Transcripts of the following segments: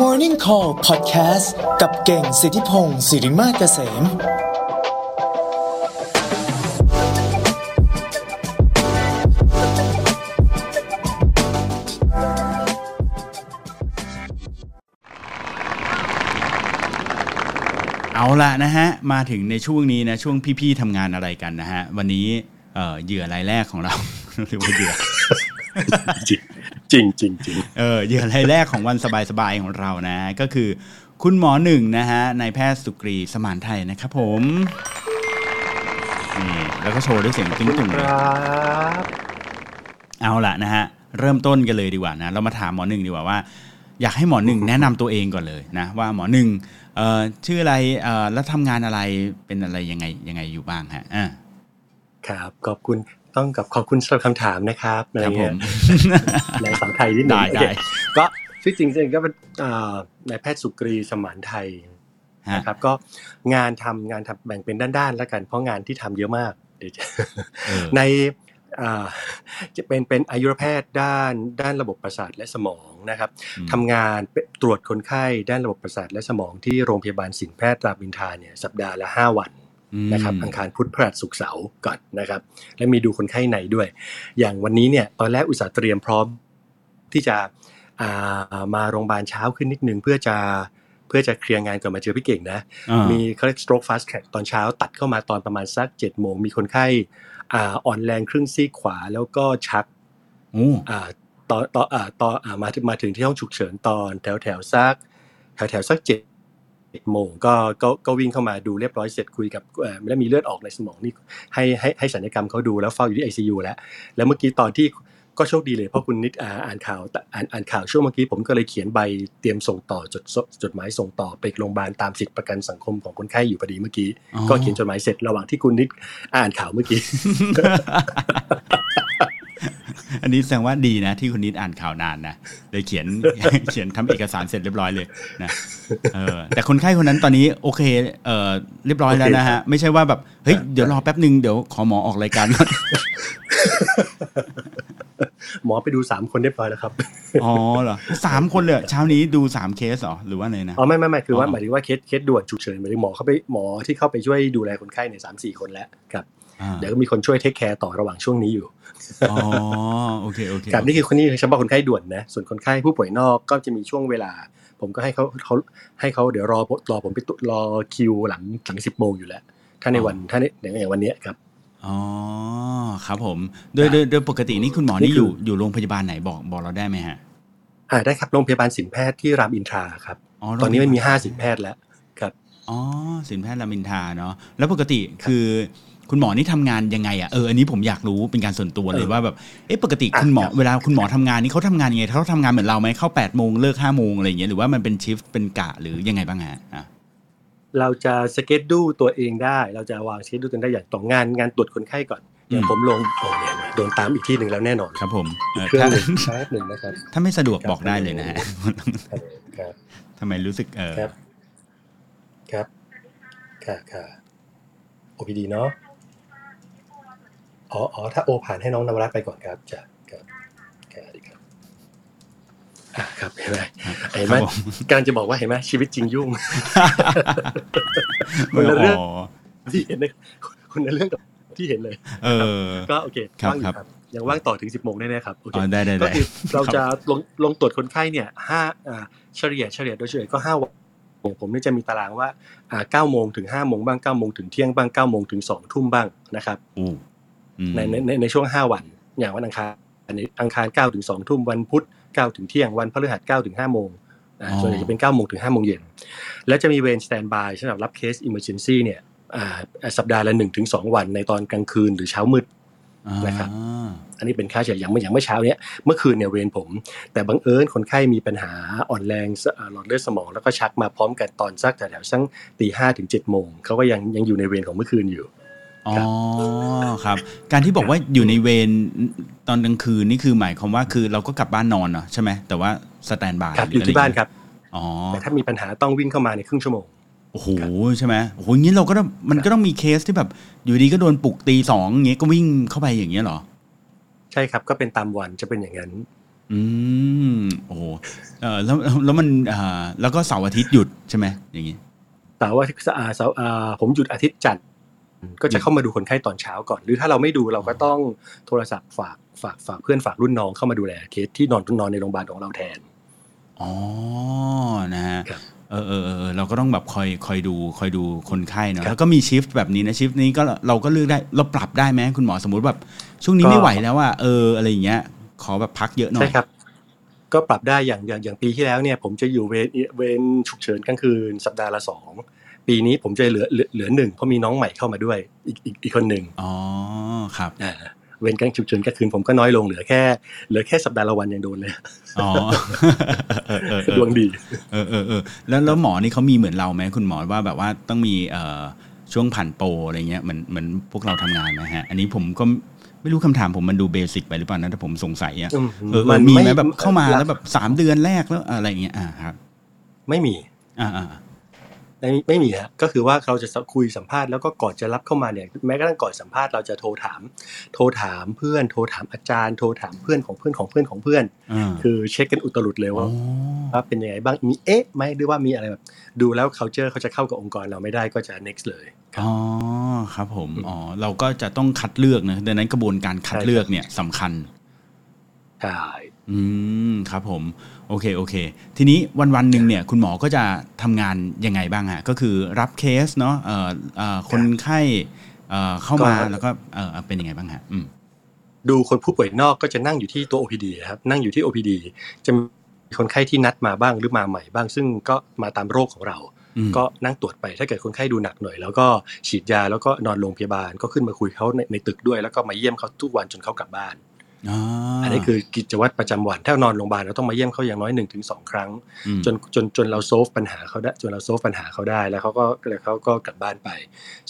Morning Call Podcast กับเก่งสิทธิพงศ์สิริมาเกษม เอาละนะฮะ มาถึงในช่วงนี้นะ ช่วงพี่ๆทำงานอะไรกันนะฮะ วันนี้เอ่อเหยื่อรายแรกของเรา หรือว่าเหยื่อ จริงจริงจริงเออเหยื่อรายแรกของวันสบายๆของเรานะ ก็คือคุณหมอหนึ่งนะฮะนายแพทย์สุกรีสมานไทยนะครับผมนี่แล้วก็โชว์ด้วยเสียงตึ้งตุ่งคเลยรับเอาละนะฮะเริ่มต้นกันเลยดีกว่านะเรามาถามหมอหนึ่งดีกว่าว่า อยากให้หมอหนึ่งแนะนำตัวเองก่อนเลยนะว่าหมอหนึ่งเอ่อชื่ออะไรเอ่อแล้วทำงานอะไรเป็นอะไรยังไงยังไงอยู่บ้างฮะอ่าครับขอบคุณ ต้องกับขอบคุณสำหรับคำถามนะครับอะไรครับผเงี้มยในสาวไทยนิดหนึงได้โอเคได้ก็ชื่อจริงๆก็เป็นอ่านายแพทย์สุกรีสมานไทยฮะนะครับก็งานทำงานทำแบ่งเป็นด้านๆแล้วกัน เพราะงานที่ทำเยอะมากเดี๋ยวจะเออในอ่าจะเป็นเป็นอายุรแพทย์ด้านด้านระบบประสาทและสมองนะครับอืมทำงานเป็นตรวจคนไข้ด้านระบบประสาทและสมองที่โรงพยาบาลศิลแพทย์รามอินทราเนี่ยสัปดาห์ละ 5 วันอืม นะครับอังคารพุธพฤหัสศุกร์เสาร์ก่อนนะครับ และมีดูคนไข้ในด้วย อย่างวันนี้เนี่ยตอนแรกอุตส่าห์เตรียมพร้อมที่จะอ่ามาโรงพยาบาลเช้าขึ้นนิดนึงเพื่อจะเพื่อจะเคลียร์งานก่อนมาเจอพี่เก่งนะอ่ามีเขาเรียก stroke fast track ตอนเช้าตัดเข้ามาตอนประมาณสัก7จ็ดโมงมีคนไข้อ่าอ่อนแรงครึ่งซีกขวาแล้วก็ชักโอ้อ่าตอนตอนอ่าตอนอ่ามาถึงมาถึงที่ห้องฉุกเฉินตอนแถวแถวซักแถวแถวสักเจ็ด โมงก็ก็ก็วิ่งเข้ามาดูเรียบร้อยเสร็จคุยกับเอ่อแล้วมีเลือดออกในสมองนี่ให้ให้ให้สัญญกรรมเขาดูแล้วเฝ้าอยู่ที่ ICU แล้ว แล้วเมื่อกี้ตอนที่ก็โชคดีเลยเพราะคุณนิดอ่าอ่านข่าวอ่านอ่านข่าวช่วงเมื่อกี้ผมก็เลยเขียนใบเตรียมส่งต่อจดจดหมายส่งต่อไปโรงพยาบาลตามสิทธิประกันสังคมของคนไข้อยู่พอดีเมื่อกี้อ๋อก็เขียนจดหมายเสร็จระหว่างที่คุณนิดอ่านข่าวเมื่อกี้ อันนี้แสดงว่าดีนะ ที่คุณนิดอ่านข่าวนานนะเลยเขียนเขียนทำเอกสารเสร็จเรียบร้อยเลยนะเออแต่คนไข้คนนั้นตอนนี้โอเคเออเรียบร้อยแล้วนะฮะ ไม่ใช่ว่าแบบเฮ้ยเดี๋ยวรอแป๊บหนึ่งเดี๋ยวขอหมอออกรายการก่อนหมอไปดูสามคนเรียบร้อยแล้วครับ อ๋อเหรอสามคนเลยเหรอเช้านี้ดูสามเคสเหรอหรือว่าไงนะอ๋อไม่ไม่ไม่คือว่าอ๋อหมายถึงว่าเคสเคสด่วนฉุกเฉินหมายถึงหมอเขาไปหมอที่เข้าไปช่วยดูแลคนไข้เนี่ยสามสี่คนแล้วครับอ่าเดี๋ยวก็มีคนช่วย take care ต่อระหว่างช่วงนี้อยู่ อ๋อโอเคโอเคครับนี่คือคนนี้เฉพาะคนไข้ด่วนนะส่วนคนไข้ผู้ป่วยนอกก็จะมีช่วงเวลา ผมก็ให้เขาเขาให้เขาเดี๋ยวรอรอผมไปตุรอคิวหลังหลังสิบโมงอยู่แล้ว ถ้าในวันถ้าในอย่างวันเนี้ยครับอ๋อครับผมโดยโดยโดยปกตินี่คุณหมอนี่อยู่อยู่โรงพยาบาลไหนบอกบอกเราได้ไหมฮะอ่าได้ครับโรงพยาบาลสินแพทย์ที่รามอินทราครับอ๋อตอนนี้มันมีห้าสินแพทย์แล้วครับอ๋อสินแพทย์รามินทราเนาะแล้วปกติคือ คุณหมอนี่ทำงานยังไงอะเอออันนี้ผมอยากรู้เป็นการส่วนตัวเลยเออว่าแบบเอ๊ะปกติอะคุณหมอครับเวลาคุณหมอทำงานนี่เขาทำงานยังไงเขาทำงานเหมือนเราไหมเข้า8ปดโมงเลิกห้าโมงอะไรอย่างเงี้ยหรือว่ามันเป็นชิฟต์เป็นกะหรือยังไงบ้างฮะอะเราจะสเก็ตดูตัวเองได้ เราจะวางสเก็ตดูตัวเองได้อย่างต่องานงานตรวจคนไข้ก่อนอย่างผมลงโอ้เนี่ยโดนตามอีกที่หนึ่งแล้วแน่นอนครับผมเออเครื่องถ้าหนึ่งแป๊บหนึ่งนะครับถ้าไม่สะดวกบอกได้เลยนะฮะครับทำไมรู้สึกเออครับ ครับค่ะค่ะ OPD เนาะ อ๋ออ๋อถ้าโอผ่านให้น้องนวรัตน์ไปก่อนครับจ้ะครับค่ะดีครับอะครับเห็นไหมเห็นไหมครับผมกำลังจะบอกว่าเห็นไหมชีวิตจริงยุ่งคนละเรื่องอ๋อที่เห็นเลยคนละเรื่องกับที่เห็นเลยเออก็โอเคครับว่างอยู่ครับยังว่างต่อถึงสิบโมงแน่ๆครับโอเคอ๋อได้ได้ก็ได้คือเราครับจะลงลงตรวจคนไข้เนี่ยห้าอ่าเฉลี่ยเฉลี่ยโดยเฉลี่ยก็ห้าวันอย่างผมนี่จะมีตารางว่าอ่าเก้าโมงถึงห้าโมงบ้างเก้าโมงถึงเที่ยงบ้างเก้าโมงถึงสองทุ่มบ้างนะครับอู้อืม ในในในในช่วงห้าวัน อย่างวันอังคารอันนี้อังคารเก้าถึงสองทุ่มวันพุธเก้าถึงเที่ยงวันพฤหัสเก้าถึงห้าโมงอ่าส่วนใหญ่จะเป็นเก้าโมงถึงห้าโมงเย็น แล้วจะมีเวร standby สำหรับรับ case emergency เนี่ยอ่าสัปดาห์ละหนึ่งถึงสองวันในตอนกลางคืนหรือเช้ามืดนะครับอ่าอันนี้เป็นค่าเฉลี่ยอย่างเมื่ออย่างเมื่อเช้าเนี้ยเมื่อคืนเนี่ยเวรผม แต่บังเอิญคนไข้มีปัญหาอ่อนแรงสอ่าหลอดเลือดสมอง แล้วก็ชักมาพร้อมกันตอนสักแถวๆสักตีห้าถึงเจ็ดโมงเขาก็ยังยังอยู่ในเวรของเมื่อคืนอยู่ อ๋อครับครับ การที่บอกว่าอยู่ในเวรตอนกลางคืนนี่คือหมายความว่าคือเราก็กลับบ้านนอนเนาะใช่ไหมแต่ว่า standby ครับอยู่ที่บ้านครับอ๋อแต่ถ้ามีปัญหาต้องวิ่งเข้ามาในครึ่งชั่วโมงโอ้โหใช่ไหมโอ้โหงี้เราก็ต้องมันก็ต้องมีเคสที่แบบอยู่ดีก็โดนปลุกตีสองอย่างเงี้ยก็วิ่งเข้าไปอย่างเงี้ยเหรอ ใช่ครับก็เป็นตามวันจะเป็นอย่างนั้น อืมโอ้โหเออแล้วแล้วมันเอ่อแล้วก็เสาร์อาทิตย์หยุดใช่ไหมอย่างงี้แต่ว่าอ่าเสาร์อ่าผมหยุดอาทิตย์จันทร์ ก็จะเข้ามาดูคนไข้ตอนเช้าก่อน หรือถ้าเราไม่ดูเราก็ต้องโทรศัพท์ฝากฝากฝากเพื่อนฝากรุ่นน้องเข้ามาดูแลเคสที่นอนนอนในโรงพยาบาลของเราแทนอ๋อนะฮะครับเออเออเออเราก็ต้องแบบคอยคอยดูคอยดูคนไข้เนาะครับแล้วก็มีชิฟต์แบบนี้นะชิฟต์นี้ก็เราก็เลือกได้เราปรับได้ไหมคุณหมอสมมติแบบช่วงนี้ก็ไม่ไหวแล้วว่าเอออะไรอย่างเงี้ย ขอแบบพักเยอะหน่อยใช่ครับ ก็ปรับได้อย่างอย่างอย่างปีที่แล้วเนี่ย ผมจะอยู่เวรเวรฉุกเฉินกลางคืนสัปดาห์ละสอง ปีนี้ผมจะเหลือเหลือเหลือหนึ่งเพราะมีน้องใหม่เข้ามาด้วย อีกอีกอีกคนหนึ่งอ๋อครับอ่าเวรกลางฉุกเฉินกลางคืนผมก็น้อยลงเหลือแค่เหลือแค่สัปดาห์ละวันยังโดนเลยอ๋อเออเออเออดวงดีเออเออเออแล้วแล้วหมอนี่เขามีเหมือนเราไหมคุณหมอว่าแบบว่าต้องมีเอ่อช่วงผ่านโปรอะไรเงี้ยเหมือนเหมือนพวกเราทำงานไหมฮะ อันนี้ผมก็ไม่รู้คำถามผมมันดูเบสิกไปหรือเปล่านะแต่ผมสงสัยอะอืมเออเอมัอนมีไหมไม่แบบเข้ามาหลักแล้วแบบสามเดือนแรกแล้วอะไรเงี้ยอ่าครับ ไม่มี อ่าอ่า ไม่ไม่มีฮะก็คือว่าเราจะคุยสัมภาษณ์แล้วก็ก่อนจะรับเข้ามาเนี่ยแม้กระทั่งก่อนสัมภาษณ์เราจะโทรถาม โทรถามเพื่อนโทรถามอาจารย์ โทรถามเพื่อนของเพื่อนของเพื่อนของเพื่อนอ่าคือเช็คกันอุตลุดเลยโอ้ว่าว่าเป็นยังไงบ้างมีเอ๊ะไหมหรือว่ามีอะไรแบบดูแล้ว culture เขาจะเข้ากับองค์กรเราไม่ได้ก็จะ next เลยอ๋อครับผมอ๋อเราก็จะต้องคัดเลือกนะดังนั้นกระบวนการคัดใช่ครับเลือกเนี่ยสำคัญใช่ อืมครับผมโอเคโอเค ทีนี้วันวันๆหนึ่งเนี่ยคุณหมอก็จะทำงานยังไงบ้างฮะก็คือรับเคสเนาะเอ่อเอ่อคนไข้เอ่อเข้ามาแล้วก็เอ่อเป็นยังไงบ้างฮะอืมดูคนผู้ป่วยนอกก็จะนั่งอยู่ที่ตัว OPD ครับนั่งอยู่ที่ OPD จะมีคนไข้ที่นัดมาบ้างหรือมาใหม่บ้าง ซึ่งก็มาตามโรคของเราอืมก็นั่งตรวจไปถ้าเกิดคนไข้ดูหนักหน่อย แล้วก็ฉีดยาแล้วก็นอนโรงพยาบาลก็ขึ้นมาคุยเขาในในตึกด้วย แล้วก็มาเยี่ยมเขาทุกวันจนเขากลับบ้าน อ๋ออัอันนี้คือกิจวัตรประจำวันถ้านอนโรงพยาบาลเราต้องมาเยี่ยมเขาอย่างน้อย1นถึงสครั้ง จนจนจนเราโซฟปัญหาเขาได้จนเราโซฟปัญหาเขาได้แล้วเขาก็แล้วเขาก็กลับบ้านไป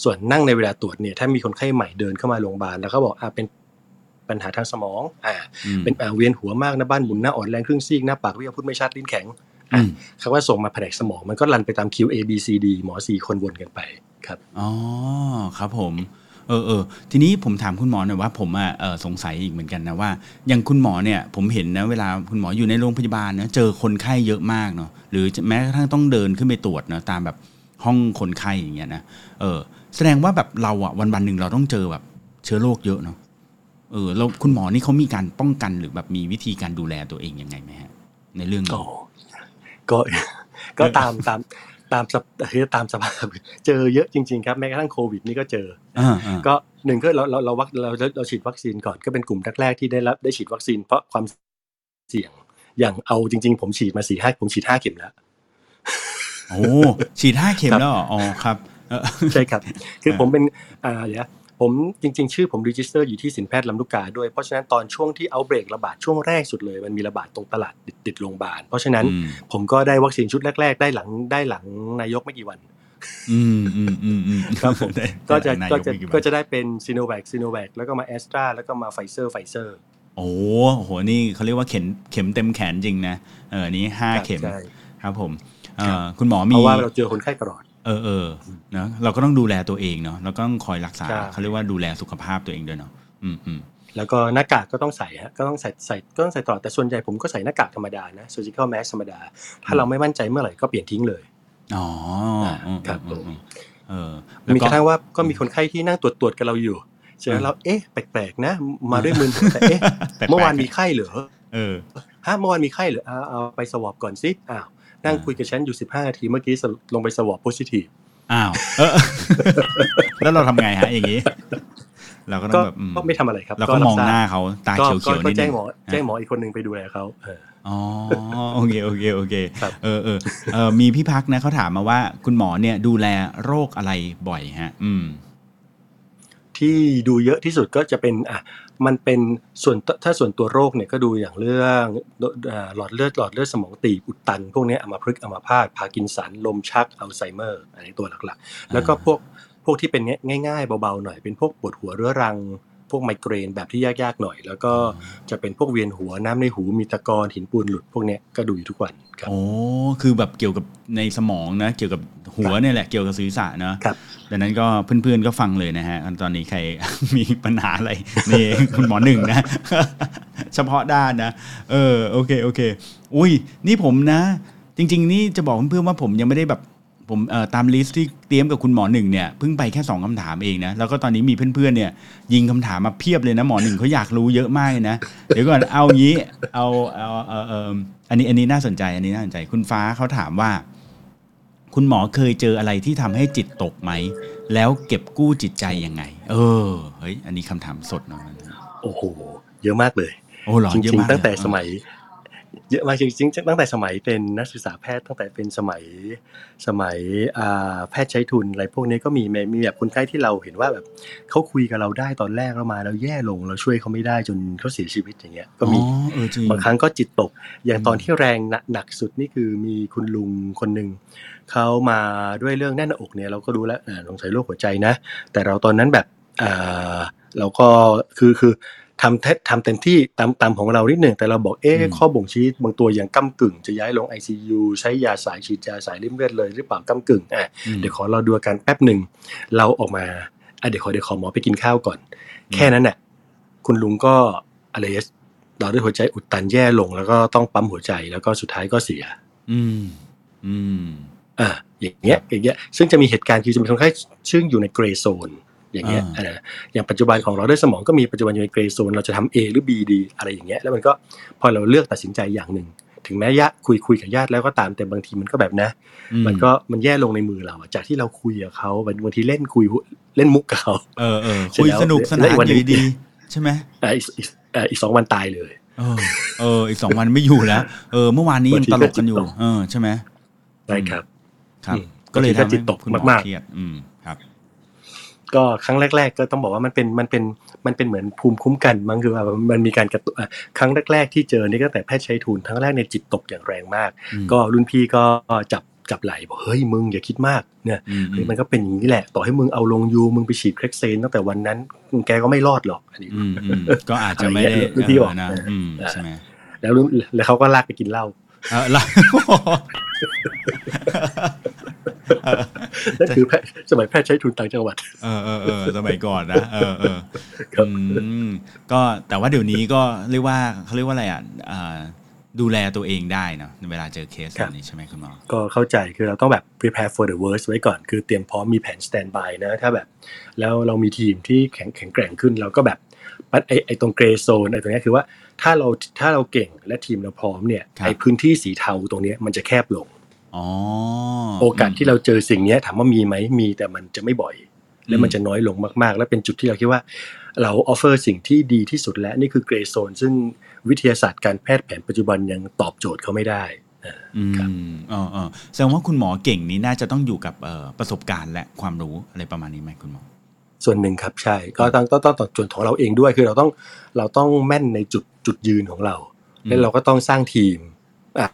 ส่วนนั่งในเวลาตรวจเนี่ยถ้ามีคนไข้ใหม่เดินเข้ามาโรงพยาบาลแล้วเขาบอกอ่าเป็นปัญหาทางสมองอ่าเป็นอ่าเวียนหัวมากหน้าบ้านหมุนหน้าอ่อนแรงครึ่งซีกหน้าปากเรียกพูดไม่ชัดลิ้นแข็งอืมเขาก็ส่งมาแผนกสมองมันก็รันไปตาม Q A B C D หมอสี่คนวนกันไปครับอ๋อครับผม เออเออทีนี้ผมถามคุณหมอหน่อยว่าผมอะสงสัยอีกเหมือนกันนะว่าอย่างคุณหมอเนี่ยผมเห็นนะเวลาคุณหมออยู่ในโรงพยาบาลนะเจอคนไข้เยอะมากเนาะหรือแม้กระทั่งต้องเดินขึ้นไปตรวจเนาะตามแบบห้องคนไข้อย่างเงี้ยนะเออแสดงว่าแบบเราอะวันวันๆหนึ่งเราต้องเจอแบบเชื้อโรคเยอะเนาะเออแล้วคุณหมอนี่เขามีการป้องกันหรือแบบมีวิธีการดูแลตัวเองยังไงไหมฮะในเรื่องนี้ก็ก็ตามตาม ตามสภคือตามสภาพเจอเยอะจริงๆครับแม้กระทั่งโควิดนี่ก็เจออ่าอ่าก็หนึ่งก็เราเราเราวัคเราเราเราฉีดวัคซีนก่อนก็เป็นกลุ่มแรกๆที่ได้รับได้ฉีดวัคซีนเพราะความเสี่ยงอย่างเอาจริง ๆ ผมฉีดมาสี่ห้าผมฉีดห้าเข็มแล้วโอ้ฉีดห้าเข็มแล้วเหรออ๋อครับเออใช่ครับ คือผมเป็นอ่าเดี๋ยว ผมจริงๆ ชื่อผม register อยู่ที่สินแพทย์ลำลูกกาด้วย เพราะฉะนั้นตอนช่วงที่ outbreak ระบาดช่วงแรกสุดเลย มันมีระบาดตรงตลาดติดติดโรงพยาบาล เพราะฉะนั้นอืมผมก็ได้วัคซีนชุดแรก ๆ ได้หลังได้หลังนายกไม่กี่วันอืมอืมอืมอืมครับผมได้ก็จะนายก็กจะมีกี่วันกก็จะได้เป็นซีโนแวคซีโนแวคแล้วก็มาแอสตราแล้วก็มาไฟเซอร์ไฟเซอร์โอ้โหนี่เขาเรียกว่าเข็มเข็มเต็มแขนจริงนะเออนี่ห้าเข็มใช่ครับผมเอครับอคุณหมอเพมีราะว่าเรเราเจอคนไข้ตลอด เออเออเนอะเราก็ต้องดูแลตัวเองเนาะเราก็ต้องคอยรักษาใช่เขาเรียกว่าดูแลสุขภาพตัวเองด้วยเนาะอืมอืมแล้วก็หน้ากากก็ต้องใส่ฮะก็ต้องใส่ใส่ก็ต้องใส่ตลอดแต่ส่วนใหญ่ผมก็ใส่หน้ากากธรรมดานะ surgical mask ธรรมดา ถ้าเราไม่มั่นใจเมื่อไหร่ก็เปลี่ยนทิ้งเลย อ๋ออืมครับอืมผมอืมเออแล้วมีกระทั่งว่าก็มีคนไข้ที่นั่งตรวจตรวจกับเราอยู่ฉะนั้นเราเอ๊ะแปลกๆนะ มาด้วยมือแต่เอ๊ะแปลกๆเมื่อวานมีไข้เหรอเออฮะเมื่อวานมีไข้เหรอเอาเอาไปสวอปก่อนสิอ้าว นั่งอ่าคุยกับฉันอยู่15นาทีเมื่อกี้สรุปลงไปสวอปโพซิทีฟอ้าวเออแล้วเราทำไงฮะอย่างนี้เราก็ต้อก็งแบบอืมก็ไม่ทำอะไรครับ เราก็มองหน้าเขาตาก็เขียวก็นิดๆนึแจ้งหมอแจ้งหมออีกคนหนึ่งไปดูแลเขาเอออ๋อโอเคโอเคโอเคครับเออเออเออมีพี่พักนะเขาถามมาว่าคุณหมอเนี่ยดูแลโรคอะไรบ่อยฮะ อืม ที่ดูเยอะที่สุดก็จะเป็นอะ มันเป็นส่วนถ้าส่วนตัวโรคเนี่ยก็ดูอย่างเรื่องหลอดเลือดหลอดเลือดสมองตีบอุดตัน พวกนี้อัมพฤกษ์อัมพาตพาร์กินสันลมชักอัลไซเมอร์อันนี้ตัวหลักๆ แล้วก็พวกพวกที่เป็นง่ายๆเบาๆหน่อยเป็นพวกปวดหัวเรื้อรัง พวกไมเกรนแบบที่ยากๆหน่อย แล้วก็จะเป็นพวกเวียนหัวน้ำในหูมีตะกอนหินปูนหลุดพวกเนี้ยก็ดูอยู่ทุกวันครับโอ้คือแบบเกี่ยวกับในสมองนะเกี่ยวกับหัวเนี่ยแหละเกี่ยวกับศีรษะเนอะครับดังนั้นก็เพื่อนๆก็ฟังเลยนะฮะตอนนี้ใครมีปัญหาอะไรนี่คุณหมอหนึ่งนะ เฉพาะด้านนะ เออโอเคโอเค อุ้ยนี่ผมนะ จริง ๆ นี่จะบอกเพื่อนๆว่าผมยังไม่ได้แบบ ผมเอ่อตามลิสต์ที่เตรียมกับคุณหมอหนึ่งเนี่ยเพิ่งไปแค่สองคำถามเองนะแล้วก็ตอนนี้มีเพื่อนๆเนี่ยยิงคำถามมาเพียบเลยนะหมอหนึ่งเขาอยากรู้เยอะมากเลยนะเดี๋ยวก่อนเอางี้เอาเอาเออเอออันนี้อันนี้น่าสนใจอันนี้น่าสนใจคุณฟ้าเขาถามว่า คุณหมอเคยเจออะไรที่ทำให้จิตตกไหม แล้วเก็บกู้จิตใจยังไง เออเฮ้ยอันนี้คำถามสดเนาะโอ้โหเยอะมากเลยโอ้หรอจเยอะริงมากๆตั้งแต่เลยสมัย เยอะมากจริงๆตั้งแต่สมัยเป็นนักศึกษาแพทย์ตั้งแต่เป็นสมัยสมัยอ่าแพทย์ใช้ทุนอะไรพวกนี้ก็มีมีมีแบบคนไข้ที่เราเห็นว่าแบบเขาคุยกับเราได้ตอนแรกแล้วมาแล้วแย่ลงเราช่วยเขาไม่ได้จนเขาเสียชีวิตอย่างเงี้ยก็มีอ๋อเออจริงบางครั้งก็จิตตก อย่างตอนที่แรงหนักหนักสุดนี่คือมีคุณลุงคนหนึ่งเขามาด้วยเรื่องแน่นหน้าอกเนี่ยเราก็รู้แล้วอ่าสงสัยโรคหัวใจนะ แต่เราตอนนั้นแบบอ่าเราก็คือคือ ทำเททำเต็มที่ตามตามของเรานิดหนึ่งแต่เราบอกเอ๊ะอืมข้อบ่งชี้บางตัวอย่างก้ากึ่ง จะย้ายลง ICU ใช้ยาสายฉีดยาสายริ่มเลือดเลยหรือเปล่าก้ากึ่งอะอืมเดี๋ยวขอเราดูอาการแป๊บหนึ่งเราออกมาอะเดี๋ยวขอเดี๋ยวขอหมอไปกินข้าวก่อน แค่นั้นน่ะคุณลุงก็อะไรต่อด้วยหัวใจอุดตันแย่ลงแล้วก็ต้องปั๊มหัวใจแล้วก็สุดท้ายก็เสีย อืม อืมอ่าอย่างเงี้ยอย่างเงี้ยซึ่งจะมีเหตุการณ์คือจะมีคนไข้ซึ่งอยู่ในเกรย์โซน อย่างเงี้ยอ่าอ่าอย่างปัจจุบันของเราด้วยสมองก็มีปัจจุบันอยู่ในเกรย์โซนเราจะทำ A หรือ B ดี อะไรอย่างเงี้ยแล้วมันก็พอเราเลือกตัดสินใจอย่างหนึ่ง ถึงแม้ญาติคุยคุยกับญาติแล้วก็ตามแต่บางทีมันก็แบบนะอืมันก็มันแย่ลงในมือเราอะจากที่เราคุยกับเขาบางทีเล่นคุยเล่นมุกกับเขาเออเออเสร็จคุยแล้วสนุกสแล้นานวอีกวันอหนึ่ยู่งดีๆใช่ไหมอ่าอีกอีกอ่าอีกสองวันตายเลยเออเอออีกสองวันไม่อยู่แล้ว เออ เมื่อวานนี้ยังตลกกันอยู่บางทีก็จิตตกเออใช่ไหมใช่ครับ ครับอืมก็เลยบางทีก็ทำจิให้ตตกคุณหมอมากๆเครียดอืมครับ ก็ครั้งแรก ๆ ก็ต้องบอกว่ามันเป็นมันเป็นมันเป็นเหมือนภูมิคุ้มกันมั้งคือว่ามันมีการกระตุ้นอะครั้งแรก ๆ ที่เจอนี่ก็แต่แพทย์ใช้ทุนครั้งแรกในยจิตตกอย่างแรงมากอืมก็รุ่นพี่ก็จับจับไหลบอกเฮ้ยมึงอย่าคิดมากเนี่ยอืมอืเฮ้ยมมันก็เป็นอย่างนี้แหละ ต่อให้มึงเอาลงยูมึงไปฉีดเครกเซนตั้งแต่วันนั้นแกก็ไม่รอดหรอกอันนี้อืมอืมก็อาจจะไม่ได้อะไรอย่างเงี้ยรุ่นพี่บอกเออนะเอออือืมอ่าใช่ไหมแล้วรุ่นแล้วเขาก็ลากไปกินเหล้าเออ แล้วนั่นคือแพทย์สมัยแพทย์ใช้ทุนต่างจังหวัด เออเออเออสมัยก่อนนะ เออเออครับอืมก็แต่ว่าเดี๋ยวนี้ก็เรียกว่าเขาเรียกว่าอะไรอะอ่าดูแลตัวเองได้เนาะเวลาเจอเคสแบบนี้ใช่ไหมคุณหมอ ก็เข้าใจคือเราต้องแบบ prepare for the worst ไว้ก่อน คือเตรียมพร้อมมีแผน stand by นะ ถ้าแบบ แล้วเรามีทีมที่แข็งแข็งแกร่งขึ้นเราก็แบบปัดไอไอตรง gray zone ไอตรงเนี้ยคือว่า ถ้าเราถ้าเราเก่งและทีมเราพร้อมเนี่ยครับไอพื้นที่สีเทาตรงเนี้ยมันจะแคบลงอ๋อโอกาสที่เราเจอสิ่งเนี้ยถามว่ามีไหมมีแต่มันจะไม่บ่อย และมันจะน้อยลงมาก ๆ และเป็นจุดที่เราคิดว่า เรา offer สิ่งที่ดีที่สุดและนี่คือ gray zone ซึ่งวิทยาศาสตร์การแพทย์แผนปัจจุบันยังตอบโจทย์เขาไม่ได้อืมครับเออเออแสดงว่าคุณหมอเก่งนี้น่าจะต้องอยู่กับเอ่อประสบการณ์และความรู้อะไรประมาณนี้ไหมคุณหมอ ส่วนหนึ่งครับใช่ก็ต้องต้องต้องต่อส่วนของเราเองด้วยคือเราต้องเราต้องแม่นในจุดจุดยืนของเราอืมแล้วเราก็ต้องสร้างทีมอะ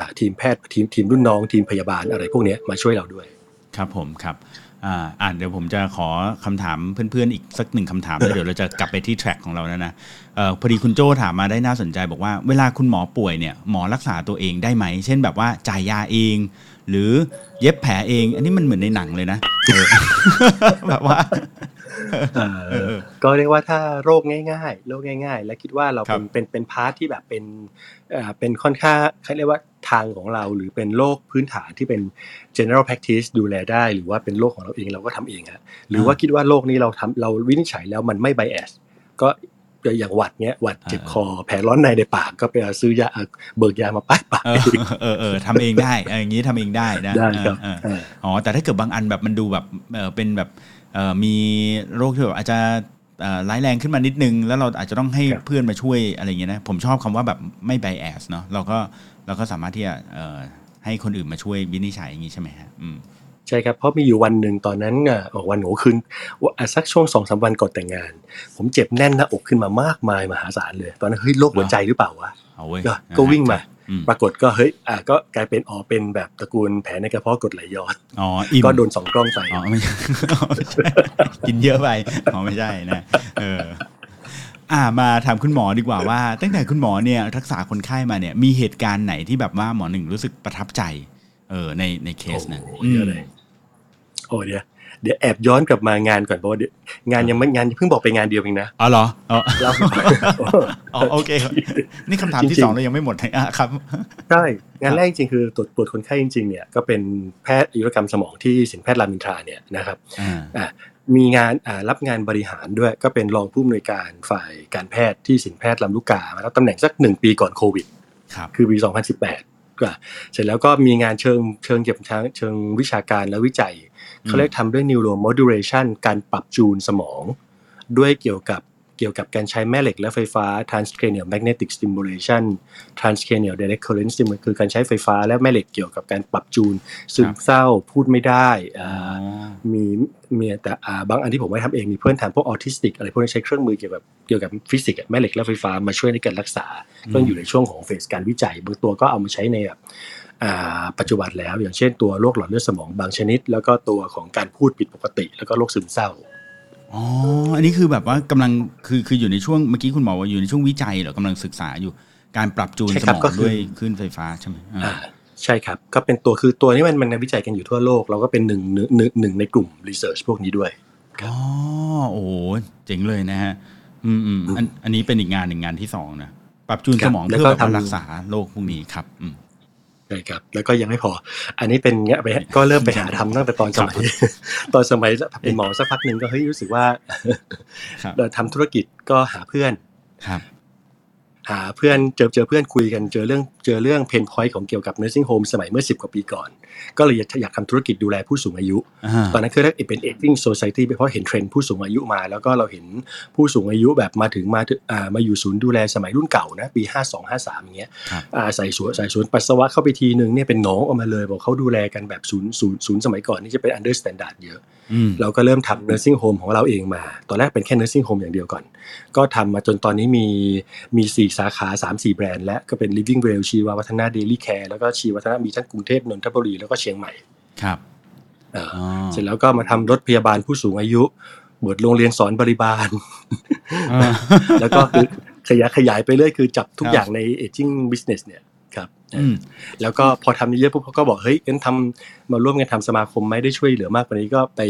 อะทีมแพทย์ทีมทีมรุ่นน้องทีมพยาบาลอะไรพวกเนี้ยมาช่วยเราด้วย ครับผมครับอ่าอ่านเดี๋ยวผมจะขอคำถามเพื่อนๆอีกสักหนึ่งคำถามแล้วเดี๋ยวเราจะกลับไปที่แทร็กของเรานะนะเอ่อพอดีคุณโจถามมาได้น่าสนใจบอกว่าเวลาคุณหมอป่วยเนี่ยหมอรักษาตัวเองได้ไหม เช่นแบบว่าจ่ายยาเอง หรือเย็บแผลเอง อันนี้มันเหมือนในหนังเลยนะเออแบบว่าเอ่อก็เรียกว่าถ้าโรคง่ายๆ โรคง่าย ๆ และคิดว่าเราครัเป็นบเป็นเป็นพาร์ทที่แบบเป็นเอ่อเป็นค่อนข้างเขาเรียกว่าทางของเราหรือเป็นโรคพื้นฐานที่เป็น general practice ดูแลได้ หรือว่าเป็นโรคของเราเองเราก็ทำเองฮะหรือว่าคิดว่าโรคนี้เราทำเราวินิจฉัยแล้วมันไม่ bias ก็ อย่างหวัดเนี้ยหวัดเจ็บคอแผลร้อนในในปากก็ไปซื้อยาเบิกยามาป้ายปากเออเออเออทำเองได้เอออย่างนี้ทำเองได้นะได้ครับเออเออเอออ๋อแต่ถ้าเกิดบางอันแบบมันดูแบบเออเป็นแบบเออมีโรคที่แบบอาจจะเอ่อร้ายแรงขึ้นมานิดนึง แล้วเราอาจจะต้องให้ครับเพื่อนมาช่วยอะไรอย่างเงี้ยนะผมชอบคำว่าแบบไม่ไบแอสเนาะเราก็เราก็สามารถที่จะเอ่อให้คนอื่นมาช่วยวินิจฉัยอย่างงี้ใช่ไหมฮะอืม ใช่ครับเพราะมีอยู่วันหนึ่งตอนนั้นอะออกวันโหนูคืนว่าอะสักช่วงสองสามวันก่อนแต่งงาน ผมเจ็บแน่นหน้าอกขึ้นมามากมายมหาศาลเลย ตอนนั้นเฮ้ยโรคหัวใจหรือเปล่าวะเอาเว้ยก็ก็วิ่งมาอืมปรากฏก็เฮ้ยอะก็กลายเป็นอ๋อเป็นแบบตระกูลแผลในกระเพาะกรดไหลย้อนอ๋ออิ่มก็โดนสองกล้องใส่อ๋อไม่ใช่กินเยอะไปอ๋อไม่ใช่นะเอออ่ามาถามคุณหมอดีกว่าว่า ตั้งแต่คุณหมอเนี่ยรักษาคนไข้มาเนี่ยมีเหตุการณ์ไหนที่แบบว่าหมอหนึ่งรู้สึกประทับใจ เออในในเคสนั้นโอ้เยอะเลย โอ้เดี๋ยวเดี๋ยวแอบย้อนกลับมางานก่อนเพราะว่าเดี๋ยวงานยังไม่งานเพิ่งบอกไปงานเดียวเองนะอ๋อเหรออ๋อแล้วอ๋อโอเคครับนี่คำถามที่จริงๆสองเรายังไม่หมดเลยอะครับใช่งานแรกจริงๆคือตรวจตรวจคนไข้จริงๆเนี่ยก็เป็นแพทย์อายุรกรรมสมองที่สินแพทย์รามอินทราเนี่ยนะครับอ่าอะมีงานอ่ารับงานบริหารด้วยก็เป็นรองผู้อำนวยการฝ่ายการแพทย์ที่สินแพทย์ลำลูกกามารับตำแหน่งสักหนึ่งปีก่อนโควิดครับคือปี 2018ก็เสร็จแล้วก็มีงานเชิงเชิงเกี่ยวกับทางเชิงวิชาการและวิจัย เขาเรียกทำด้วย neuromodulation การปรับจูนสมอง ด้วยเกี่ยวกับเกี่ยวกับการใช้แม่เหล็กและไฟฟ้า transcranial magnetic stimulation transcranial direct current stimulation คือการใช้ไฟฟ้าและแม่เหล็กเกี่ยวกับการปรับจูนซึมเศร้าพูดไม่ได้อ่าอ๋อมีมีแต่อ่าบางอันที่ผมไม่ทำเองมีเพื่อนทำพวกออทิสติกอะไรพวกนี้ใช้เครื่องมือเกี่ยวกับเกี่ยวกับฟิสิกส์อะแม่เหล็กและไฟฟ้ามาช่วยในการรักษาก็อยู่ในช่วงของ phase การวิจัยบางตัวก็เอามาใช้ในแบบอ่า ปัจจุบันแล้ว อย่างเช่นตัวโรคหลอดเลือดสมองบางชนิด แล้วก็ตัวของการพูดผิดปกติ แล้วก็โรคซึมเศร้าอ๋ออันนี้คือแบบว่ากำลังคือคืออยู่ในช่วงเมื่อกี้คุณหมอว่าอยู่ในช่วงวิจัยเหรอกำลังศึกษาอยู่การปรับจูนใช่สครัมบองก็คือด้วยคลื่นไฟฟ้าใช่ไหมอ่าอ่าใช่ครับ ก็เป็นตัวคือตัวนี้มันมันวิจัยกันอยู่ทั่วโลก เราก็เป็นหนึ่งหนึ่งหนึ่งหนึ่งในกลุ่มรีเสิร์ชพวกนี้ด้วยอ๋อโอ้โหเจ๋งเลยนะฮะ อืมอืมอันอันนี้เป็นอีกงานหนึ่งงานที่สองนะปรับจูนครัสบมองแล้วเพื่อก็แบบว่าทำรักษาโรคพวกนี้ครับ อืม ใช่ครับแล้วก็ยังไม่พอ อันนี้เป็นเงี้ยไปก็เริ่มไปหาทำตั้งแต่ตอนสมัยตอนสมัยเป็นหมอสักพักหนึ่งก็เฮ้ยรู้สึกว่าครับเราทำธุรกิจก็หาเพื่อนครับ หาเพื่อนเจอเจอเพื่อนคุยกันเจอเรื่องเจอเรื่อง pain point ของเกี่ยวกับ nursing home สมัยเมื่อ 10 กว่าปีก่อน ก็เลยอยากทำธุรกิจดูแลผู้สูงอายุอ่าตอนนั้นคือเรียกเป็น aging society เพราะเห็นเทรนด์ผู้สูงอายุมา แล้วก็เราเห็นผู้สูงอายุแบบมาถึงมาถึงอ่ามาอยู่ศูนย์ดูแลสมัยรุ่นเก่านะปี 52 53อย่างเงี้ยครับอ่าใส่สวนใส่สวนปัสสาวะเข้าไปทีนึงเนี่ยเป็นหนองออกมาเลยบอกเขาดูแลกันแบบศูนย์ศูนย์ศูนย์สมัยก่อนนี่จะเป็น under standard เยอะอืม เราก็เริ่มทำ nursing home ของเราเองมา ตอนแรกเป็นแค่ nursing home อย่างเดียวก่อน ก็ทำมาจนตอนนี้มีมี 4 สาขา 3 4 แบรนด์และก็เป็น living well ชีวาวัฒนา daily care แล้วก็ชีวัฒนามีทั้งกรุงเทพนนทบุรีแล้วก็เชียงใหม่ครับเอ่ออ๋อเสร็จแล้วก็มาทำรถพยาบาลผู้สูงอายุเปิดโรงเรียนสอนบริบาลอ่าแล้วก็คือขยายขยายไปเรื่อยคือจับทุกครับอย่างใน aging business เนี่ย ครับอืมแล้วก็พอทำเยอะๆปุ๊บเขาก็บอกเฮ้ยงั้นทำมาร่วมกันทำสมาคมไหมได้ช่วยเหลือมากกว่านี้ก็ไป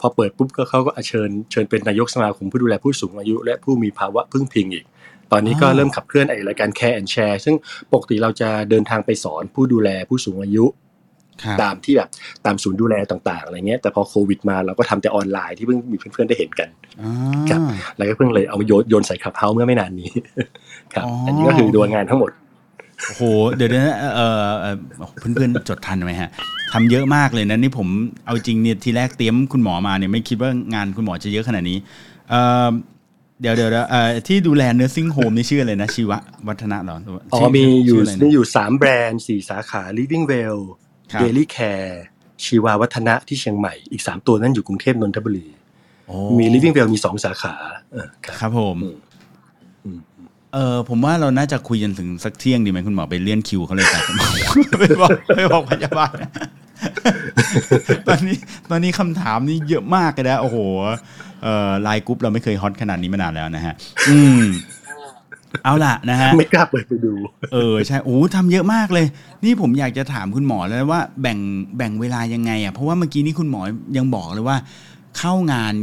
พอเปิดปุ๊บก็เขาก็เชิญเชิญเป็นนายกสมาคมผู้ดูแลผู้สูงอายุ และผู้มีภาวะพึ่งพิงอีก ตอนนี้ก็อ๋อเริ่มขับเคลื่อนไอ้รายการ Care and Share ซึ่งปกติเราจะเดินทางไปสอนผู้ดูแลผู้สูงอายุครับตามที่แบบตามศูนย์ดูแลต่างๆอะไรเงี้ยแต่พอโควิดมาเราก็ทำแต่ออนไลน์ที่เพิ่งมีเพื่อนๆได้เห็นกันอ่าครับแล้วก็เพิ่งเลยเอามาโยนโยนใส่ขับเฮาเมื่อไม่นานนี้ครับอ๋ออัอันนี้ก็คือดวงงานทั้งหมด โอ้โหเดี๋ยวนะเออเอ่อเพื่อนๆจดทันไหมฮะทำเยอะมากเลยนะนี่ผมเอาจริงเนี่ยทีแรกเตรียมคุณหมอมาเนี่ยไม่คิดว่างานคุณหมอจะเยอะขนาดนี้เอ่อเดี๋ยวเดี๋ยวเดี๋ยวเอ่อที่ดูแล nursing home นี่ชื่ออะไรนะชีวะวัฒนะเหรออ๋อชื่มีอยู่ชื่ะไรนะมีอยู่สามแบรนด์สี่สาขา Living Well ครับ Daily Care ชีวาวัฒนะที่เชียงใหม่อีกสามตัวนั้นอยู่กรุงเทพนนทบุรีโอ้มี Living Well มีสองสาขาเออครับครับผมอืมอืม เออผมว่าเราน่าจะคุยกันถึงสักเที่ยงดีไหมคุณหมอไปเลื่อนคิวเขาเลยแต่ไปบอกไปบอกพยาบาลตอนนี้ตอนนี้คำถามนี่เยอะมากเลยนะโอ้โหเอ่อไลน์กรุ๊ปเราไม่เคยฮอตขนาดนี้มานานแล้วนะฮะ อืมเอาล่ะนะฮะไม่กล้าเปิดไปดู เออใช่โอ้ทำเยอะมากเลย นี่ผมอยากจะถามคุณหมอแล้วว่าแบ่งแบ่งเวลายังไงอะเพราะว่าเมื่อกี้นี้คุณหมอยังบอกเลยว่า เข้างาน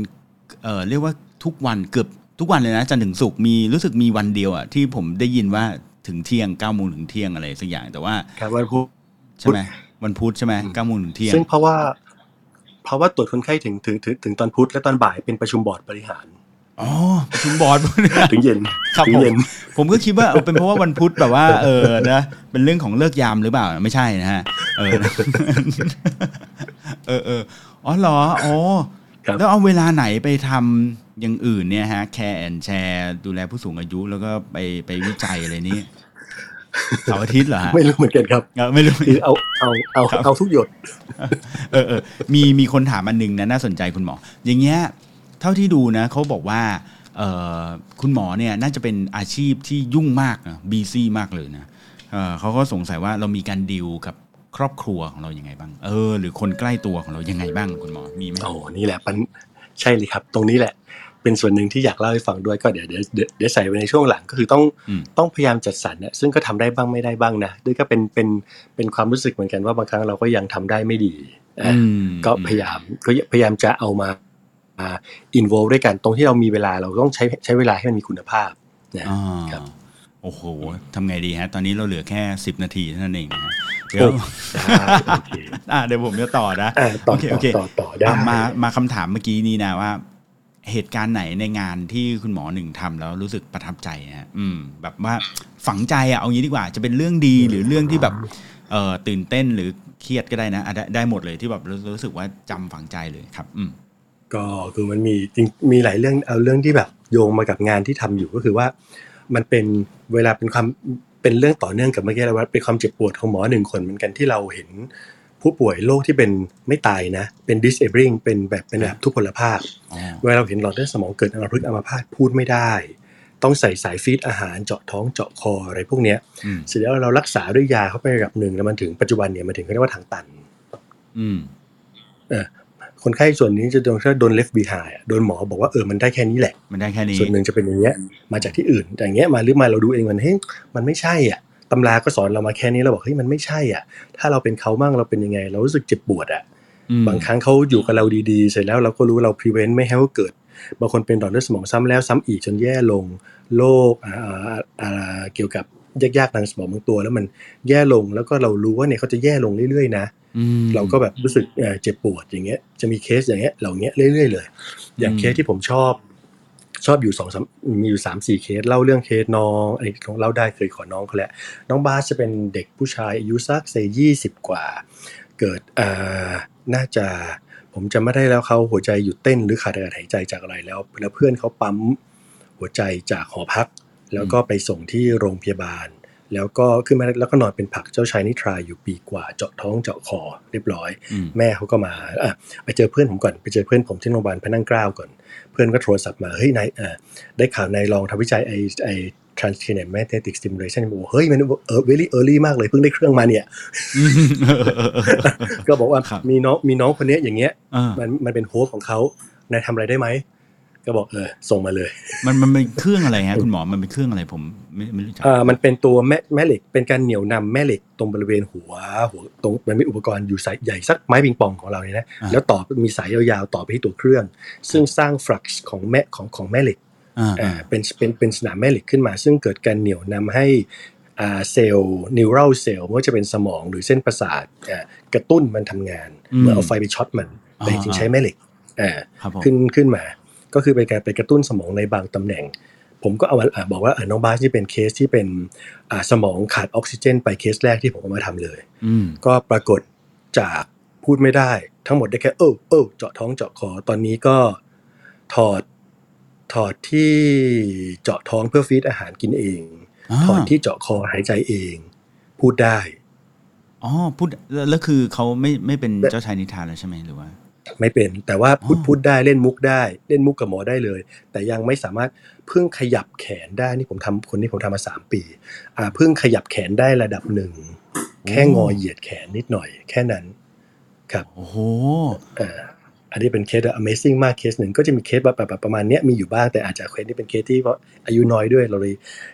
เออเรียกว่าทุกวันเกือบ ทุกวันเลยนะจันทร์ถึงศุกร์มีรู้สึกมีวันเดียวอะที่ผมได้ยินว่าถึงเที่ยงเก้าโมงถึงเที่ยงอะไรสักอย่างแต่ว่าครับวันพุธใช่ไหมวันพุธใช่ไหมเก้าโมงถึงเที่ยงซึ่งเพราะว่า เพราะว่าตรวจคนไข้ถึงถึงถึงถึงตอนพุธและตอนบ่ายเป็นประชุมบอร์ดบริหารอ๋อประชุมบอร์ดถึงเย็นครับถึงผมเย็นผมก็คิดว่าเออเป็นเพราะว่าวันพุธแบบว่า เออนะเป็นเรื่องของเลิกยามหรือเปล่าไม่ใช่นะฮะเออเออเอออ๋อเหรออ๋อครับ แล้วเอาเวลาไหนไปทำอย่างอื่นเนี่ยฮะ Care and Share ดูแลผู้สูงอายุแล้วก็ไปไปวิจัยอะไรนี้เสาร์อาทิตย์เหรอฮะไม่รู้เหมือนกันครับเออไม่รู้คือเอาเอาเอาครับเอาทุกหยดเออเออมีมีคนถามอันหนึ่งนะน่าสนใจคุณหมอ อย่างเงี้ยเท่าที่ดูนะเขาบอกว่าเออคุณหมอเนี่ยน่าจะเป็นอาชีพที่ยุ่งมากนะ busy มากเลยนะเออเขาก็สงสัยว่าเรามีการดิวกับ ครอบครัวของเรายังไงบ้าง เออ หรือคนใกล้ตัวของเรายังไงบ้างคุณหมอมีไหมโอ้นี่แหละปัญใช่เลยครับ ตรงนี้แหละ เป็นส่วนหนึ่งที่อยากเล่าให้ฟังด้วยก็เดี๋ยวเดี๋ยวเดี๋ยวเดี๋ยวใส่ไว้ในช่วงหลังก็คือต้องอืมต้องพยายามจัดสรรเนี่ยซึ่งก็ทำได้บ้างไม่ได้บ้างนะด้วยก็เป็นเป็นเป็นความรู้สึกเหมือนกันว่าบางครั้งเราก็ยังทำได้ไม่ดีอะอืมก็พยายามก็พยายามจะเอามาอินโวด้วยกันตรงที่เรามีเวลาเราต้องใช้ใช้เวลาให้มันมีคุณภาพนะอ่าครับ โอ้โหทำไงดีฮะ ตอนนี้เราเหลือแค่สิบนาทีเท่านั้นเองนะฮะเดี๋ยวได้โอเคอ่าเดี๋ยวผมจะต่อนะอะต่อโอเคโอเคต่อต่อได้อะมามาคำถามเมื่อกี้นี้นะว่า เหตุการณ์ไหนในงานที่คุณหมอหนึ่งทำแล้วรู้สึกประทับใจฮะอืม แบบว่าฝังใจอะเอางี้ดีกว่า จะเป็นเรื่องดีหรือเรื่องที่แบบเอ่อตื่นเต้นหรือเครียดก็ได้นะอะได้ได้หมดเลยที่แบบรู้รู้สึกว่าจำฝังใจเลยครับ อืมก็คือมันมีจริงมีหลายเรื่องเอาเรื่องที่แบบโยงมากับงานที่ทำอยู่ก็คือว่า มันเป็นเวลาเป็นความเป็นเรื่องต่อเนื่องกับเมื่อกี้เราว่าเป็นความเจ็บปวดของหมอหนึ่งคนเหมือนกันที่เราเห็นผู้ป่วยโรคที่เป็นไม่ตายนะ เป็น disabling เป็นแบบเป็นแบบทุพพลภาพอ๋อเวลาเราเห็นหลอดเลือดสมองเกิดอัมพฤกษ์อัมพาตพูดไม่ได้ ต้องใส่สายฟีดอาหารเจาะท้องเจาะคออะไรพวกเนี้ยอืมเสร็จแล้วเรารักษาด้วยยาเข้าไประดับหนึ่งแล้วมันถึงปัจจุบันเนี่ยมันถึงเขาเรียกว่าทางตัน อืม คนไข้ส่วนนี้จะโดนถ้าโดน left behind อะโดนหมอบอกว่าเออมันได้แค่นี้แหละ มันได้แค่นี้ส่วนหนึ่งจะเป็นอย่างเงี้ยมาจากที่อื่นแต่อย่างเงี้ยมาหรือมาเราดูเองมันเฮ้ยมันไม่ใช่อะตำราก็สอนเรามาแค่นี้เราบอกเฮ้ยมันไม่ใช่อะ ถ้าเราเป็นเขามั่งเราเป็นยังไง เรารู้สึกเจ็บปวดอะอืมบางครั้งเขาอยู่กับเราดีๆ เสร็จแล้วเราก็รู้เรา prevent ไม่ให้เขาเกิด บางคนเป็นหลอดเลือดสมองซ้ำแล้วซ้ำอีกจนแย่ลงโรคอ่าอ่าอ่าเกี่ยวกับยากๆทางสมองบางตัว แล้วมันแย่ลงแล้วก็เรารู้ว่าเนี่ยเขาจะแย่ลงเรื่อยๆนะอืม เราก็แบบรู้สึกเจ็บปวดอย่างเงี้ย จะมีเคสอย่างเงี้ยเหล่าเนี้ยเรื่อยๆเลย อย่างเคสที่ผมชอบ ชอบอยู่สองสามมีอยู่สามสี่เคสเล่าเรื่องเคสน้องอันนี้เล่าได้เคยขอน้องเขาแหละน้องบาสจะเป็นเด็กผู้ชายอายุสักเซยี่สิบกว่า เกิดอ่าน่าจะผมจำไม่ได้แล้วเขาหัวใจหยุดเต้นหรือขาดอากาศหายใจจากอะไรแล้ว แล้วเพื่อนเขาปั๊มหัวใจจากหอพัก แล้วก็ไปส่งที่โรงพยาบาล แล้วก็ขึ้นมาแล้วก็นอนเป็นผักเจ้าชายนิทราอยู่ปีกว่าเจาะท้องเจาะคอเรียบร้อยอืมแม่เขาก็มาอะไปเจอเพื่อนผมก่อนไปเจอเพื่อนผมที่โรงพยาบาลพระนั่งเกล้าก่อน เพื่อนก็โทรศัพท์มาเฮ้ยนายเอ่อได้ข่าวนายลองทำวิจัยไอไอ transcranial magnetic stimulation บอกเฮ้ยมันเออ very early มากเลยเพิ่งได้เครื่องมาเนี่ยอืมก็บอกว่าครับมีน้องมีน้องคนเนี้ยอย่างเงี้ยอ่ามันมันเป็นโฮสต์ของเขานายทำอะไรได้ไหม ก็บอกเออส่งมาเลย มันมันเป็นเครื่องอะไรฮะคุณหมอมันเป็นเครื่องอะไรผมไม่ไม่รู้จักอ่ามันเป็นตัวแม่แม่เหล็กเป็นการเหนี่ยวนำแม่เหล็กตรงบริเวณหัวหัวตรงมันมีอุปกรณ์อยู่สายใหญ่สักไม้ปิงปองของเราเนี่ยนะอ่าแล้วต่อมีสายยาวๆต่อไปที่ตัวเครื่อง ซึ่งสร้างฟลักซ์ของแม่ของของแม่เหล็กอ่าอ่าเป็นเป็นเป็นสนามแม่เหล็กขึ้นมา ซึ่งเกิดการเหนี่ยวนำให้อ่าเซลล์นิวรัลเซลล์ไม่ว่าจะเป็นสมองหรือเส้นประสาทอ่ากระตุ้นมันทำงานเหมือนเอาไฟไปช็อตมันแต่จริงๆใช้แม่เหล็กอ่าครับผมขึ้นขึ้นมา ก็คือเป็นการไปกระตุ้นสมองในบางตำแหน่ง ผมก็เอามาอ่าบอกว่าเออน้องบาสที่เป็นเคสที่เป็นอ่าสมองขาดออกซิเจน ไปเคสแรกที่ผมเอามาทำเลยอืมก็ปรากฏจากพูดไม่ได้ ทั้งหมดได้แค่เออเออเจาะท้องเจาะคอตอนนี้ก็ถอดถอดที่เจาะท้องเพื่อ feed อาหารกินเองอ่าถอดที่เจาะคอหายใจเอง พูดได้อ๋อพูดแล้วแล้วคือเขาไม่ไม่เป็นเจ้าชายนิทานแล้วใช่ไหมหรือว่า ไม่เป็น แต่ว่าพูดอ๋อพูดได้เล่นมุกได้ เล่นมุกกับหมอได้เลย แต่ยังไม่สามารถเพิ่งขยับแขนได้นี่ผมทำคนนี้ผมทำมาสามปีอ่าเพิ่งขยับแขนได้ระดับหนึ่งแค่งอเหยียดแขนนิดหน่อย แค่นั้น ครับโอ้โหอ่าอันนี้เป็นเคส Amazing มากเคสหนึ่งก็จะมีเคสแบบแบบแบบประมาณเนี้ยมีอยู่บ้างแต่อาจจะเคสนี้เป็นเคสที่เพราะอายุน้อยด้วยเราเลย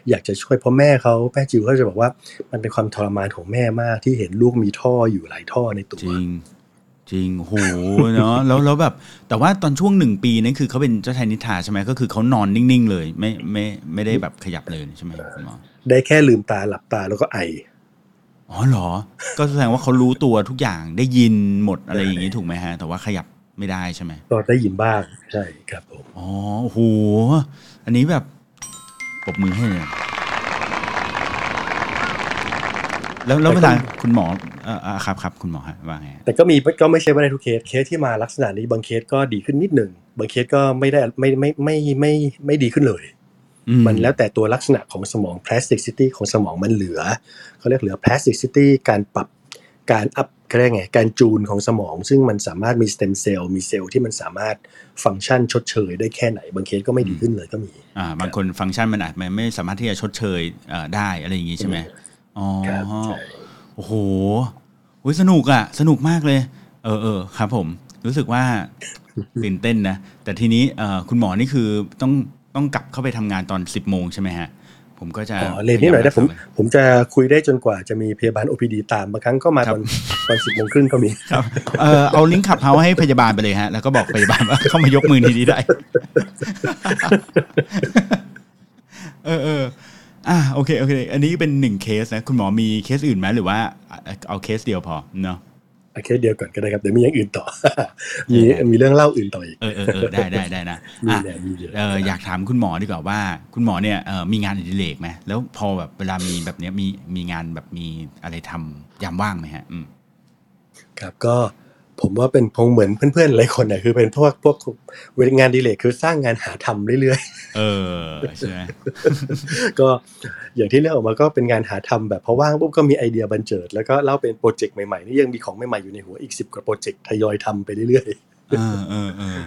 อยากจะช่วยเพราะแม่เขาแม่จิวเขาจะบอกว่า มันเป็นความทรมานของแม่มากที่เห็นลูกมีท่ออยู่หลายท่อในตัจวริง จริงโหเนาะแล้วแล้วแบบ แต่ว่าตอนช่วงหนึ่งปีนั้นคือเขาเป็นเจ้าชายนิทราใช่ไหมก็คือเขานอนนิ่งๆ เลย ไม่ไม่ไม่ได้แบบขยับเลยใช่ไหมคุณหมอได้แค่ลืมตาหลับตาแล้วก็ไออ๋อเหรอ ก็แสดงว่าเขารู้ตัวทุกอย่างได้ยินหมดอะไรอย่างนี้ถูกไหมฮะ แต่ว่าขยับไม่ได้ใช่ไหมก็ได้ยินบ้างใช่ครับผมอ๋อโอ้โหอันนี้แบบปรบมือให้เลย แล้วแล้วเวลาคุณหมอเอ่ออ่าครับครับคุณหมอฮะว่าไงฮะแต่ก็มีก็ไม่ใช่ว่าได้ทุกเคสเคสที่มาลักษณะนี้บางเคสก็ดีขึ้นนิดหนึ่งบางเคสก็ไม่ได้ไม่ไม่ไม่ไม่ไม่ไม่ดีขึ้นเลยอืมันแล้วแต่ตัวลักษณะของสมอง plasticity ของสมองมันเหลือเขาเรียกเหลือ plasticity การปรับการอัพเขาเรียกไงการจูนของสมอง ซึ่งมันสามารถมีสเต็มเซลล์มีเซลล์ที่มันสามารถฟังก์ชันชดเชยได้แค่ไหน บางเคสก็ไม่ดีขึ้นเลยก็มีอ่าบางคนฟังก์ชันมันอาจไม่ไม่สามารถที่จะชดเชยเอ่อได้อะไรอย่างงี้ใช่ไหม อ๋อครับใช่โอ้โหอุ๊ยสนุกอะ สนุกมากเลย เออเออครับ ผม รู้สึกว่าตื่นเต้นนะ แต่ทีนี้เอ่อคุณหมอนี่คือต้องต้องกลับเข้าไปทำงานตอนสิบโมงใช่ไหมฮะผมก็จะอ๋อเลนนิดหน่อยนะผมพาามผมจะคุยได้จนกว่าจะมีพยาบาล OPD ตามบางครั้งก็มาตอนตอนสิบโมงครึ่งก็มีครับเออเอาลิงก์ขับเฮาให้พยาบาลไปเลยฮะ แล้วก็บอกพยาบาลว่าเข้ามายกมือทีนี้ได้ เออเออ อะโอเคโอเค อันนี้เป็นหนึ่งเคสนะ คุณหมอมีเคสอื่นไหมหรือว่าเอาเคสเดียวพอเนาะโอเคเดียวก่อนก็ได้ครับเดี๋ยวมีอย่างอื่นต่อ มีมีเรื่องเล่าอื่นต่ออีกเออเออเออได้ได้ได้นะมีอะแหละมีเยอะเอออยากถามคุณหมอดีกว่าว่า คุณหมอเนี่ยเออมีงานอดิเรกไหมแล้วพอแบบเวลามีแบบเนี้ยมีมีงานแบบมีอะไรทำยามว่างไหมฮะ อืมครับก็ ผมว่าเป็นพงเหมือนเพื่อนๆหลายคนนะคือเป็นพวกพวกเวลางานดีเลกคือสร้างงานหาทำเรื่อยเออใช่ไหมๆก็อย่างที่เลือกออกมาก็เป็นงานหาทำแบบพอว่างปุ๊บก็มีไอเดียบันเจิด แล้วก็เล่าเป็นโปรเจกต์ใหม่ๆนี่ยังมีของใหม่ๆอยู่ในหัวอีกสิบกว่าโปรเจกต์ทยอยทำไปเรื่อยๆเออเออเออ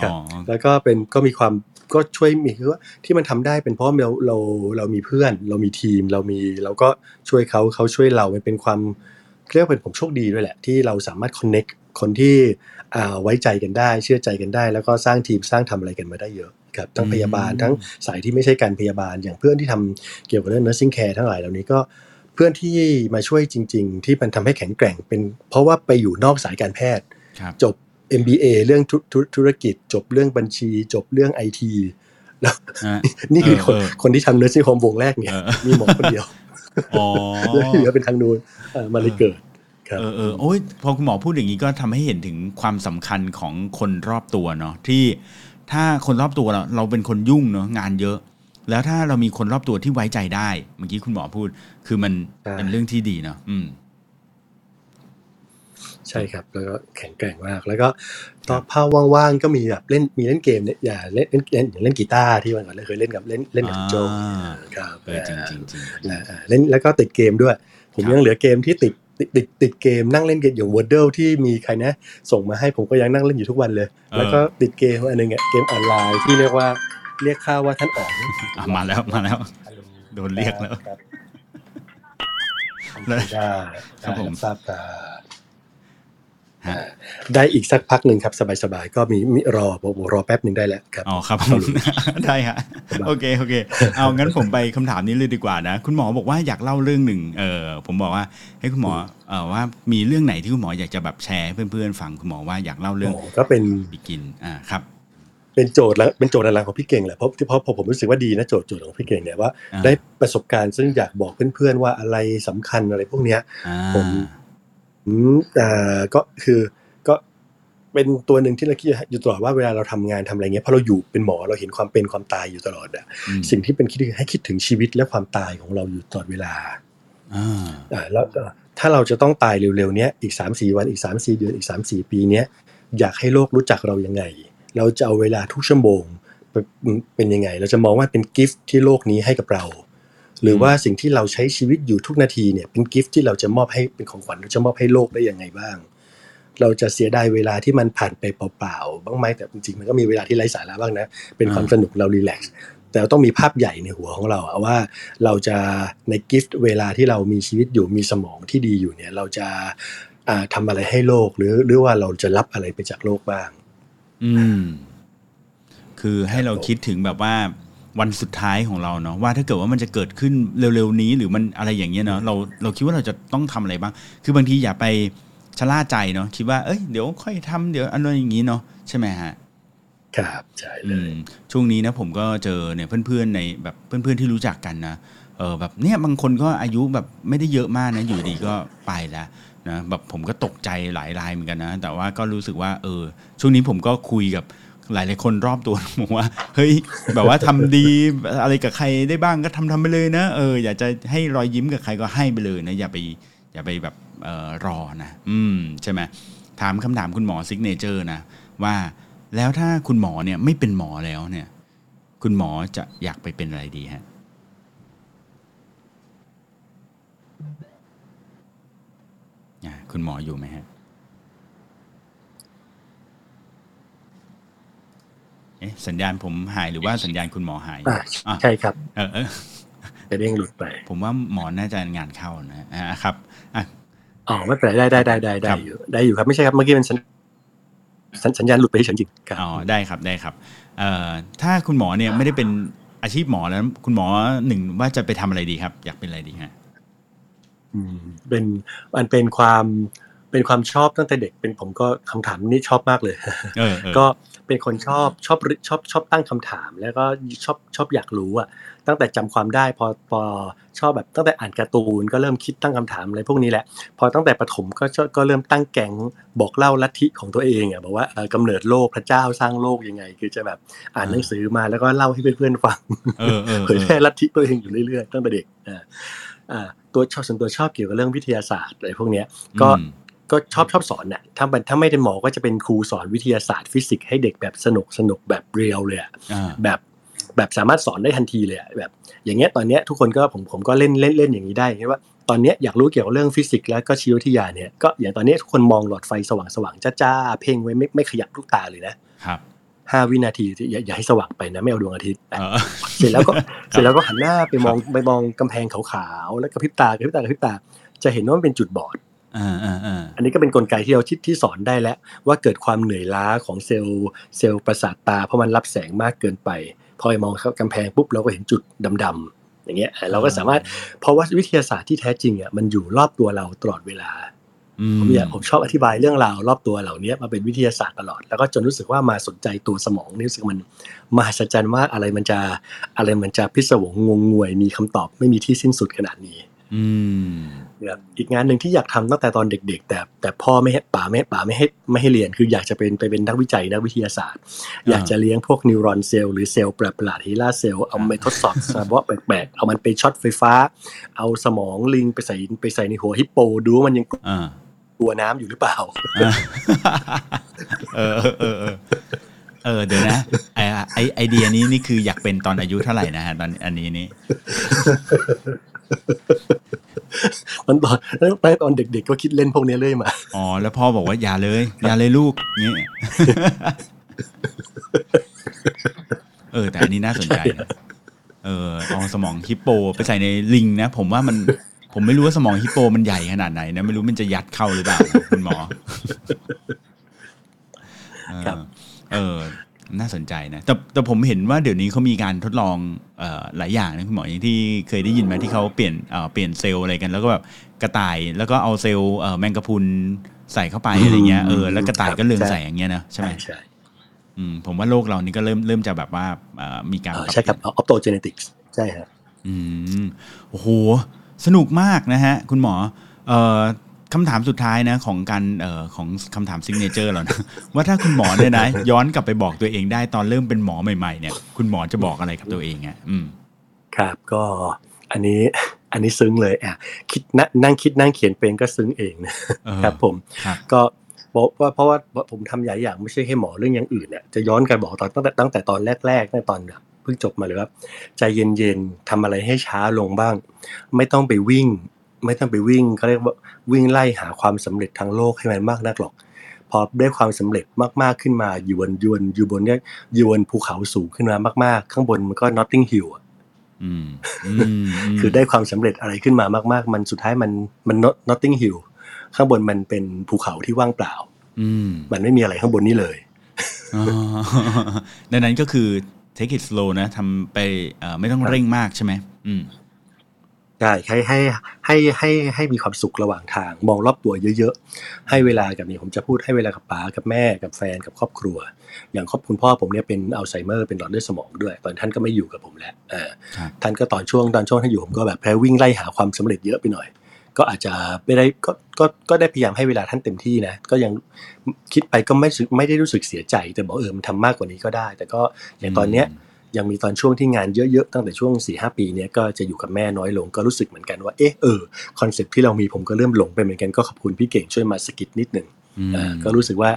ครับอ๋อแล้วก็เป็นก็มีความก็ช่วยมีคือว่าที่มันทำได้เป็นเพราะเราเราเรามีเพื่อน เรามีทีมเรามีเราก็ช่วยเขาเขาช่วยเรามันเป็นความเรียกว่าเป็นผมโชคดีด้วยแหละ ที่เราสามารถ connect คนที่อ่าไว้ใจกันได้ เชื่อใจกันได้ แล้วก็สร้างทีมสร้างทำอะไรกันมาได้เยอะครับทั้งพยาบาลทั้งสายที่ไม่ใช่การพยาบาล อย่างเพื่อนที่ทำเกี่ยวกับเรื่อง nursing care ทั้งหลายเหล่านี้ก็เพื่อนที่มาช่วยจริง ๆ ที่มันทำให้แข็งแกร่งเป็น เพราะว่าไปอยู่นอกสายการแพทย์ครับจบ MBA เรื่องธุธุธุรกิจ จบเรื่องบัญชี จบเรื่องไอทีแล้วฮะนี่คือคนเออคนที่ทำเนอร์ซิ่งโฮมวงแรกเนี่ยเออมีหมอคนเดียวอ๋อแล้วที่เหลือเป็นทางนู้นเอ่อมาเลยเกิดครับ เออเออโอ้ยพอคุณหมอพูดอย่างนี้ก็ทำให้เห็นถึงความสำคัญของคนรอบตัวเนาะที่ถ้าคนรอบตัวเราเราเป็นคนยุ่งเนาะงานเยอะ แล้วถ้าเรามีคนรอบตัวที่ไว้ใจได้ เมื่อกี้คุณหมอพูด คือมันใช่เป็นเรื่องที่ดีเนาะอืม ใช่ครับ แล้วก็แข็งแกร่งมาก แล้วก็ตอนภาพว่างๆก็มีแบบเล่นมีเล่นเกมเนี่ยอย่าเล่นเล่นเล่นอย่างเล่นกีตาร์ที่วันก่อนเคยเล่นกับเล่นเล่นกับโจอ่าครับเออจริงจริงจริงอ่าอ่าเล่นแล้วก็ติดเกมด้วย ผมครับยังเหลือเกมที่ติด ติดติดติดเกมนั่งเล่นเกมอย่าง w o r d l e ที่มีใครนะ ส่งมาให้ผมก็ยังนั่งเล่นอยู่ทุกวันเลย แล้วก็ติดเกมอันหนึงอะเกมออนไลน์ที่เรียกว่าเรียกค่าว่าท่านอ๋องอะมาแล้วมาแล้ว โดนเรียกแล้วครับแล้วได้ครับผมทราบครับฮะ ได้อีกสักพักหนึ่งครับสบายๆก็มีมีรอผมรอแป๊บหนึ่งได้แล้วครับอ๋อครับผมได้ฮะโอเคโอเค เอางั้นผมไปคำถามนี้เลยดีกว่านะคุณหมอบอกว่าอยากเล่าเรื่องหนึ่งเออผมบอกว่าให้คุณหมอเออว่ามีเรื่องไหนที่คุณหมออยากจะแบบแชร์ให้เพื่อนๆฟังคุณหมอว่าอยากเล่าเรื่องโอ้ก็เป็นบิกินอ่าครับเป็นโจทย์แล้วเป็นโจทย์หลังๆของพี่เก่งแหละเพราะเพราะเพราะผมรู้สึกว่าดีนะโจทย์โจทย์ของพี่เก่งเนี่ยว่าอ่าได้ประสบการณ์ซึ่งอยากบอกเพื่อนๆว่าอะไรสำคัญอะไรพวกเนี้ยอ่าผม อืมอ่าก็คือ ก็เป็นตัวหนึ่งที่เราคิดอยู่ตลอดว่าเวลาเราทำงานทำอะไรเงี้ยเพราะเราอยู่เป็นหมอเราเห็นความเป็นความตายอยู่ตลอดอะอืมสิ่งที่เป็นคิดคือให้คิดถึงชีวิตและความตายของเราอยู่ตลอดเวลาอ่าอ่าแล้วก็ถ้าเราจะต้องตายเร็วๆเนี้ยอีก3ามสี่วันอีก3ามสี่เดือนอีก3ามสี่ปีเนี้ยอยากให้โลกรู้จักเรายังไง เราจะเอาเวลาทุกชั่วโมงเป็นเป็นยังไง เราจะมองว่าเป็นกิฟต์ที่โลกนี้ให้กับเรา หรือว่าสิ่งที่เราใช้ชีวิตอยู่ทุกนาทีเนี่ยเป็นกิฟต์ที่เราจะมอบให้เป็นของขวัญเราจะมอบให้โลกได้ยังไงบ้าง เราจะเสียดายเวลาที่มันผ่านไปเปล่าๆบ้างไหมแต่จริงๆมันก็มีเวลาที่ไร้สาระบ้างนะเป็นความสนุกเรารีแลกซ์แต่เราต้องมีภาพใหญ่ในหัวของเราอะว่าเราจะในกิฟต์เวลาที่เรามีชีวิตอยู่มีสมองที่ดีอยู่เนี่ยเราจะอ่าทำอะไรให้โลกหรือหรือว่าเราจะรับอะไรไปจากโลกบ้าง อืม คือให้เราคิดถึงแบบว่า วันสุดท้ายของเราเนาะว่าถ้าเกิดว่ามันจะเกิดขึ้นเร็วๆนี้ หรือมันอะไรอย่างเงี้ยเนาะเราเราคิดว่าเราจะต้องทำอะไรบ้าง คือบางทีอย่าไปชะล่าใจเนาะคิดว่าเอ้ยเดี๋ยวค่อยทำเดี๋ยวอะไรอย่างงี้เนาะใช่ไหมฮะครับใช่เลอืยมช่วงนี้นะผมก็เจอเนี่ยเพื่อนๆในแบบเพื่อนๆที่รู้จักกันนะเออแบบเนี่ยบางคนก็อายุแบบไม่ได้เยอะมากนะอยู่ดีก็ไปแล้วนะแบบผมก็ตกใจหลายรายเหมือนกันนะ แต่ว่าก็รู้สึกว่าเออช่วงนี้ผมก็คุยกับ หลายๆคนรอบตัวบอกว่า เฮ้ย แบบว่าทำดีอะไรกับใครได้บ้างก็ทำทำไปเลยนะเอออยากจะให้รอยยิ้มกับใครก็ให้ไปเลยนะอย่าไปอย่าไปแบบออรอนะ อืมใช่ไหมถามคำถามคุณหมอซิกเนเจอร์นะว่าแล้วถ้าคุณหมอเนี่ยไม่เป็นหมอแล้วเนี่ย คุณหมอจะอยากไปเป็นอะไรดีฮะคุณหมออยู่ไหมฮะ เอ๊ะสัญญาณผมหายหรือว่าสัญญาณคุณหมอหายอ่าอะใช่ครับเออเออจะเด้งหลุดไป ผมว่าหมอน่าจะงานเข้านะอะครับอะอ๋อไม่เป็นไรได้ได้ได้ได้ได้ครับอยู่ได้อยู่ครับไม่ใช่ครับเมื่อกี้เป็นสัญสัญสัญญาณหลุดไปเฉยๆจริงๆครับอ๋อได้ครับได้ครับเอ่อถ้าคุณหมอเนี่ยไม่ได้เป็นอาชีพหมอแล้ว คุณหมอหนึ่งว่าจะไปทำอะไรดีครับ อยากเป็นอะไรดีฮะอืมเป็นมันเป็นความเป็นความชอบตั้งแต่เด็กเป็นผมก็คำถามนี้ชอบมากเลยเออเออก็ เป็นคนชอบชอบชอบชอบตั้งคำถาม แล้วก็ชอบชอบอยากรู้อะตั้งแต่จำความได้พอพอชอบแบบตั้งแต่อ่านการ์ตูนก็เริ่มคิดตั้งคำถามอะไรพวกนี้แหละ พอตั้งแต่ประถมก็ชอบก็เริ่มตั้งแก๊งบอกเล่าลัทธิของตัวเองอะบอกว่าเอ่อกำเนิดโลกพระเจ้าสร้างโลกยังไง คือจะแบบอ่านหนังสือมาแล้วก็เล่าให้เพื่อนๆฟังเออเออเผยแพร่ลัทธิตัวเองอยู่เรื่อยๆตั้งแต่เด็กอ่าอ่าตัวชอบส่วนตัวชอบเกี่ยวกับเรื่องวิทยาศาสตร์อะไรพวกเนี้ยก็อืม ก็ชอบชอบสอนน่ะถ้าเป็นถ้าไม่ได้หมอก็จะเป็นครูสอนวิทยาศาสตร์ฟิสิกส์ให้เด็กแบบสนุกสนุกแบบ real เลยอะอ่าแบบแบบสามารถสอนได้ทันทีเลยอะแบบ อย่างเงี้ยตอนเนี้ยทุกคนก็ผมผมก็เล่นเล่นเล่นอย่างนี้ได้อย่างเงี้ยว่าตอนเนี้ยอยากรู้เกี่ยวกับเรื่องฟิสิกส์แล้วก็ชีววิทยาเนี่ยก็อย่างตอนเนี้ยทุกคนมองหลอดไฟสว่างสว่างๆจ้าๆเพ่งไว้ไม่ไม่ขยับลูกตาเลยนะครับห้าวินาทีอย่าอย่าให้สว่างไปนะไม่เอาดวงอาทิตย์เออเสร็จแล้วก็เสร็จแล้วก็หันหน้าไปมองไปมองกำแพงขาวๆแล้วกระพริบตากระพริบตากระพริบตา จะเห็นว่ามันเป็นจุดบอด อ่าอ่าอ่าอันนี้ก็เป็นกลไกที่เราที่ที่สอนได้แล้ว ว่าเกิดความเหนื่อยล้าของเซลล์เซลล์ประสาทตาเพราะมันรับแสงมากเกินไป พอไปมองเข้ากำแพงปุ๊บเราก็เห็นจุดดำๆอย่างเงี้ยเราก็สามารถเพราะว่าวิทยาศาสตร์ที่แท้จริงอะมันอยู่รอบตัวเราตลอดเวลาอืผมอยากผมชอบอธิบายเรื่องราวรอบตัวเหล่านี้มาเป็นวิทยาศาสตร์ตลอด แล้วก็จนรู้สึกว่ามาสนใจตัวสมองนี่รู้สึกมันมหัศจรรย์ว่าอะไรมันจะอะไรมันจะพิศวงงงงวยมีคำตอบไม่มีที่สิ้นสุดขนาดนี้ อืมนะครับอีกงานหนึ่งที่อยากทำตั้งแต่ตอนเด็ก ๆ แต่แต่พ่อไม่ให้ป๋าไม่ป๋าไม่ให้ไม่ให้เรียนคืออยากจะเป็นไปเป็นนักวิจัยนักวิทยาศาสตร์ อยากจะเลี้ยงพวก neuron cell หรือเซลล์ประหลาด HeLa cell เอาไปทดสอบสภาวะแปลกๆเอามันไปช็อตไฟฟ้า เอาสมองลิงไปใส่ไปใส่ในหัวฮิปโปดูว่ามันยังอ่ากลัวน้ำอยู่หรือเปล่าอ่าเออเออเออเออเออเดี๋ยวนะไอไอไอเดียนี้นี่คืออยากเป็นตอนอายุเท่าไหร่นะฮะตอนอันนี้นี่ มันตอนตั้งแต่ตอนเด็กๆก็คิดเล่นพวกนี้เรื่อยมา อ๋อ แล้วพ่อบอกว่าอย่าเลย อย่าเลยลูกเงี้ยเออ แต่อันนี้น่าสนใจนะเออเอาสมองฮิปโปไปใส่ในลิงนะ ผมว่ามันผมไม่รู้ว่าสมองฮิปโปมันใหญ่ขนาดไหนนะ ไม่รู้มันจะยัดเข้าหรือเปล่านะคุณหมอเออครับเออ น่าสนใจนะแต่แต่ผมเห็นว่าเดี๋ยวนี้เขามีการทดลองเอ่อหลายอย่างนะคุณหมออย่างที่เคยได้ยินไหมที่เขาเปลี่ยนเอ่อเปลี่ยนเซลล์อะไรกัน แล้วก็แบบกระต่ายแล้วก็เอาเซลล์เอ่อแมงกะพรุนใส่เข้าไปอะไรเงี้ยเออแล้วกระต่ายก็เรืองแสงเงี้ยนะใช่ไหมใช่อืมผมว่าโลกเรานี่ก็เริ่มเริ่มจะแบบว่าเอ่อมีการเออปรับใช่ครับออปโตเจเนติกส์ใช่ฮะอืมโอ้โหสนุกมากนะฮะ คุณหมอเอ่อ คำถามสุดท้ายนะของการเอ่อของคำถามซิงเนเจอร์เรานะว่าถ้าคุณหมอเนี่ยนะย้อนกลับไปบอกตัวเองได้ตอนเริ่มเป็นหมอใหม่ๆเนี่ยคุณหมอจะบอกอะไรกับตัวเองอะอืมครับก็อันนี้อันนี้ซึ้งเลยอะคิดนั่งนั่งคิดนั่งเขียนเป็นก็ซึ้งเองนะเออครับผมครับก็บอกว่าเพราะว่าผมทำหลายอย่างไม่ใช่แค่หมอเรื่องอย่างอื่นเนี่ยจะย้อนกลันบอกตอนตั้งแต่ตั้งแต่ตอนแรกๆตั้งแต่ตอนแบบเพิ่งจบมาเลยว่าใจเย็นๆทำอะไรให้ช้าลงบ้าง ไม่ต้องไปวิ่ง ไม่ต้องไปวิ่งเขาเรียกว่าวิ่งไล่หาความสำเร็จทางโลกให้มันมากนักหรอก พอได้ความสำเร็จมากๆขึ้นมาอยู่บนอยู่บนอยู่บนเนี่ยอยู่บนภูเขาสูงขึ้นมามากๆ ข้างบนมันก็ Notting Hill อะอืมอืมมคือได้ความสำเร็จอะไรขึ้นมามากๆ มันสุดท้ายมันมัน not Notting Hill ข้างบนมันเป็นภูเขาที่ว่างเปล่า อืมมันไม่มีอะไรข้างบนนี้เลยอ๋อดังนั้นก็คือ take it slow นะทำไปเอ่อไม่ต้องเร่งมากใช่ไหมอืม ใช่ให้ให้ให้ให้ให้มีความสุขระหว่างทาง มองรอบตัวเยอะๆ ให้เวลากับนี่ผมจะพูดให้เวลากับป๋ากับแม่กับแฟนกับครอบครัว อย่างครอบคุณพ่อผมเนี่ยเป็นอัลไซเมอร์เป็นหลอดเลือดสมองด้วย ตอนท่านก็ไม่อยู่กับผมแล้วเออครับท่านก็ตอนช่วงตอนช่วงท่านอยู่ผมก็แบบแพ้วิ่งไล่หาความสำเร็จเยอะไปหน่อย ก็อาจจะไม่ได้ก็ก็ก็ได้พยายามให้เวลาท่านเต็มที่นะก็ยังคิดไปก็ไม่รู้สึกไม่ได้รู้สึกเสียใจ แต่บอกเออมันทำมากกว่านี้ก็ได้ แต่ก็อย่างตอนเนี้ย ยังมีตอนช่วงที่งานเยอะๆตั้งแต่ช่วง4-5 ปีเนี้ยก็จะอยู่กับแม่น้อยลงก็รู้สึกเหมือนกันว่าเอ๊ะเออ concept ที่เรามีผมก็เริ่มหลงไปเหมือนกันก็ขอบคุณพี่เก่งช่วยมาสะกิดนิดหนึ่งอืมอ่าก็รู้สึกว่า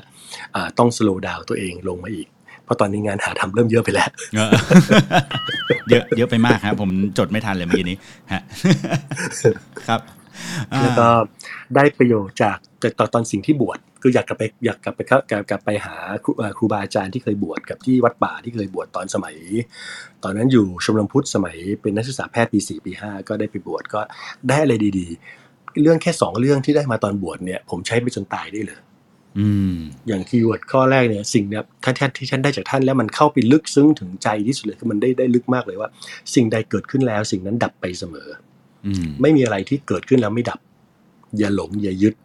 อ่าต้อง slow down ตัวเองลงมาอีกเพราะตอนนี้งานหาทำเริ่มเยอะไปแล้วเออเยอะเยอะไปมากครับผมจดไม่ทันเลยเมื่อกี้นี้ฮะครับอ่าแล้วก็ได้ประโยชน์จากจากตอนตอนสิ่งที่บวช คืออยากกลับไปอยากกลับไปเข้ากลับกลับไปหาครูเอ่อครูบาอาจารย์ที่เคยบวชกับที่วัดป่าที่เคยบวชตอนสมัย ตอนนั้นอยู่ชมรมพุทธสมัยเป็นนักศึกษาแพทย์ปี4ปี5ก็ได้ไปบวชก็ได้อะไรดีๆ เรื่องแค่สองเรื่องที่ได้มาตอนบวชเนี่ย ผมใช้ไปจนตายได้เลยอืมอย่างคีย์เวิร์ดข้อแรกเนี่ยสิ่งเนี้ยท่านที่ฉันได้จากท่านแล้วมันเข้าไปลึกซึ้งถึงใจที่สุดเลยคือมันได้ได้ลึกมากเลยว่า สิ่งใดเกิดขึ้นแล้ว สิ่งนั้นดับไปเสมออืมไม่มีอะไรที่เกิดขึ้นแล้วไม่ดับ อย่าหลงอย่ายึด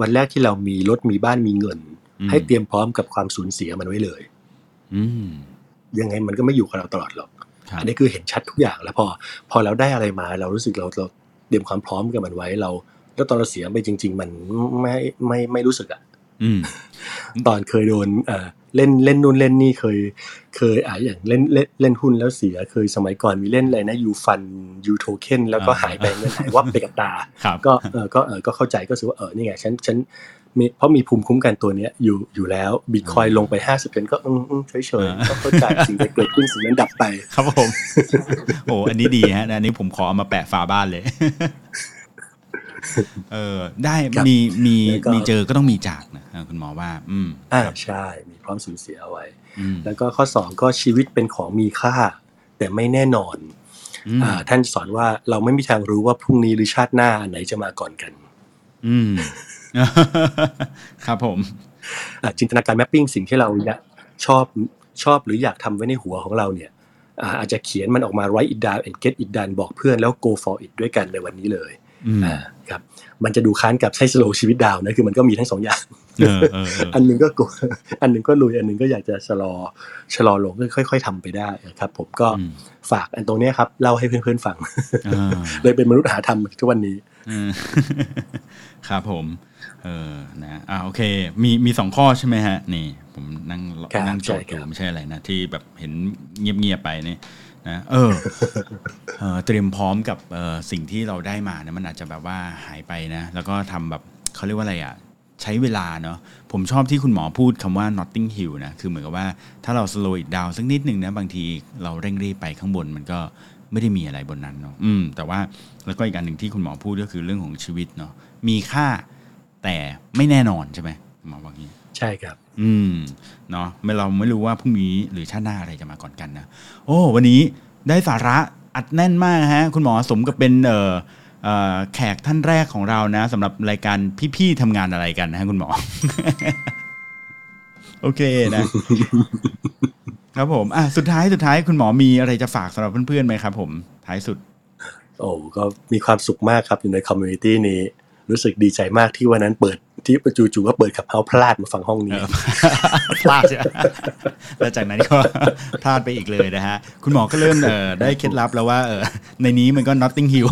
วันแรกที่เรามีรถมีบ้านมีเงินอืมให้เตรียมพร้อมกับความสูญเสียมันไว้เลย อืมยังไงมันก็ไม่อยู่กับเราตลอดหรอกครับอันนี้คือเห็นชัดทุกอย่างแล้วพอ พอเราได้อะไรมา เรารู้สึกเราเราเตรียมความพร้อมกับมันไว้เรา แล้วตอนเราเสียไปจริง ๆ มันไม่ไม่ไม่รู้สึกอะอืมตอนเคยโดน เอ่อเล่นเล่นนู่นเล่นนี่เคย เคยอ่าอย่างเล่นเล่นเล่นหุ้นแล้วเสียเคยสมัยก่อนมีเล่นอะไรนะยูฟันยูโทเค็นแล้วก็อ่าหายไปเงินหายวับไปกับตาครับก็เออก็เออก็เข้าใจก็รู้สึกว่าเออนี่ไงฉันฉันมีเพราะมีภูมิคุ้มกันตัวเนี้ยอยู่อยู่แล้วบิตคอยลงไปห้าสิบเป็นก็อืมอืมเฉยเฉยๆก็เข้าใจสิ่งที่เกิดขึ้นสิ่งนั้นดับไป ครับผม โอ้อันนี้ดีฮะอันนี้ผมขอเอามาแปะฝาบ้านเลย เออได้ครับมีมีแล้วก็มีเจอก็ต้องมีจากนะคุณหมอว่า อืมอ่าครับใช่ มีพร้อมสูญเสียเอาไว้อืมแล้วก็ข้อสองก็ชีวิตเป็นของมีค่า แต่ไม่แน่นอนอืมอ่าท่านสอนว่าเราไม่มีทางรู้ว่าพรุ่งนี้หรือชาติหน้าอันไหนจะมาก่อนกัน อืมครับผมอ่าจินตนาการแมปปิ้งสิ่งที่เราอยากชอบชอบหรืออยากทำไว้ในหัวของเราเนี่ยอ่าอาจจะเขียนมันออกมา write it down and get it done บอกเพื่อนแล้ว go for it ด้วยกันในวันนี้เลย อืมอ่าครับมันจะดูค้านกับใช้ slow ชีวิตดาวนะคือมันก็มีทั้งสองอย่างเออเออเอออันหนึงก็กลัวอันหนึงก็ลุยอันหนึงก็อยากจะชะลอชะลอลงก็ค่อย ๆทำไปได้นะครับ ผมก็อืมฝากอันตรงเนี้ยครับเล่าให้เพื่อนๆฟังอ่าเลยเป็นมนุษย์หาธรรมทุกวันนี้อืมครับผม เออนะอ่าโอเค มีมีสองข้อใช่ไหมฮะ นี่ ผมนั่งครับนั่งจดใช่อครัยู่บไม่ใช่อะไรนะที่แบบเห็นเงียบๆไปนี่ นะเออเตรียมพร้อมกับสิ่งที่เราได้มาเนี่ยมันอาจจะแบบว่าหายไปนะ แล้วก็ทำแบบเขาเรียกว่าอะไรอะใช้เวลาเนาะผมชอบที่คุณหมอพูดคำว่า notting hill นะ คือเหมือนกับว่าถ้าเรา slow it down สักนิดหนึ่งนะ บางทีเราเร่งรีบไปข้างบนมันก็ไม่ได้มีอะไรบนนั้นเนาะอืม แต่ว่าแล้วก็อีกอันหนึ่งที่คุณหมอพูดก็คือเรื่องของชีวิตเนาะมีค่าแต่ไม่แน่นอนใช่ไหมหมอบอกงี้ ใช่ครับ อืมเนาะไม่เราไม่รู้ว่าพรุ่งนี้หรือชาติหน้าอะไรจะมาก่อนกันนะโอ้วันนี้ได้สาระอัดแน่นมากฮะ คุณหมอสมกับเป็นเอ่อเอ่อแขกท่านแรกของเรานะสำหรับรายการพี่ๆทำงานอะไรกันนะฮะคุณหมอ โอเคนะครับผมอะสุดท้ายสุดท้ายคุณหมอมีอะไรจะฝากสำหรับเพื่อนๆไหมครับผมท้ายสุด โอ้ก็มีความสุขมากครับอยู่ใน community นี้ รู้สึกดีใจมากที่วันนั้นเปิด ที่จู่ๆก็เปิด Clubhouse พลาดมาฟังห้องนี้พลาดใช่แล้วจากนั้นก็พลาดไปอีกเลยนะฮะ คุณหมอก็เริ่มเออได้เคล็ดลับแล้วว่าเออในนี้มันก็ nothing here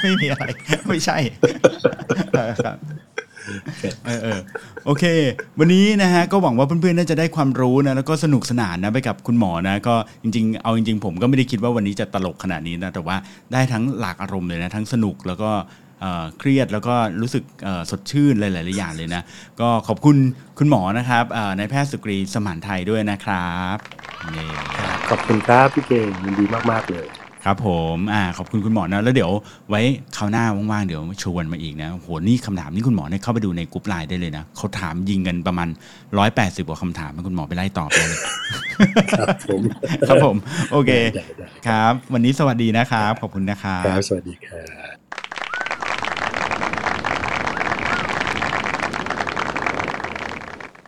ไม่มีอะไร ไม่ใช่ครับเออเออโอเค วันนี้นะฮะก็หวังว่าเพื่อนๆน่าจะได้ความรู้นะแล้วก็สนุกสนานนะไปกับคุณหมอนะก็จริงๆ เอาจริงๆ ผมก็ไม่ได้คิดว่าวันนี้จะตลกขนาดนี้นะแต่ว่าได้ทั้งหลากอารมณ์เลยนะทั้งสนุกแล้วก็ เอ่อเครียดแล้วก็รู้สึกเอ่อสดชื่นหลายๆอย่างเลยนะ ก็ขอบคุณคุณหมอนะครับเอ่อนายแพทย์สุกรีสมานไทยด้วยนะครับนี่ขอบคุณครับพี่เก่งยินดีมาก ๆ เลยครับผมอ่าขอบคุณคุณหมอนะ แล้วเดี๋ยวไว้คราวหน้าว่างๆ เดี๋ยวชวนมาอีกนะโหนี่คำถามนี่คุณหมอเนี่ยเข้าไปดูในกรุ๊ปไลน์ได้เลยนะเขาถามยิงกันประมาณ180กว่าคำถามให้คุณหมอไปไล่ตอบได้เลยครับผมครับผม โอเคได้ได้ครับ วันนี้สวัสดีนะครับ ขอบคุณนะครับครับสวัสดีครับ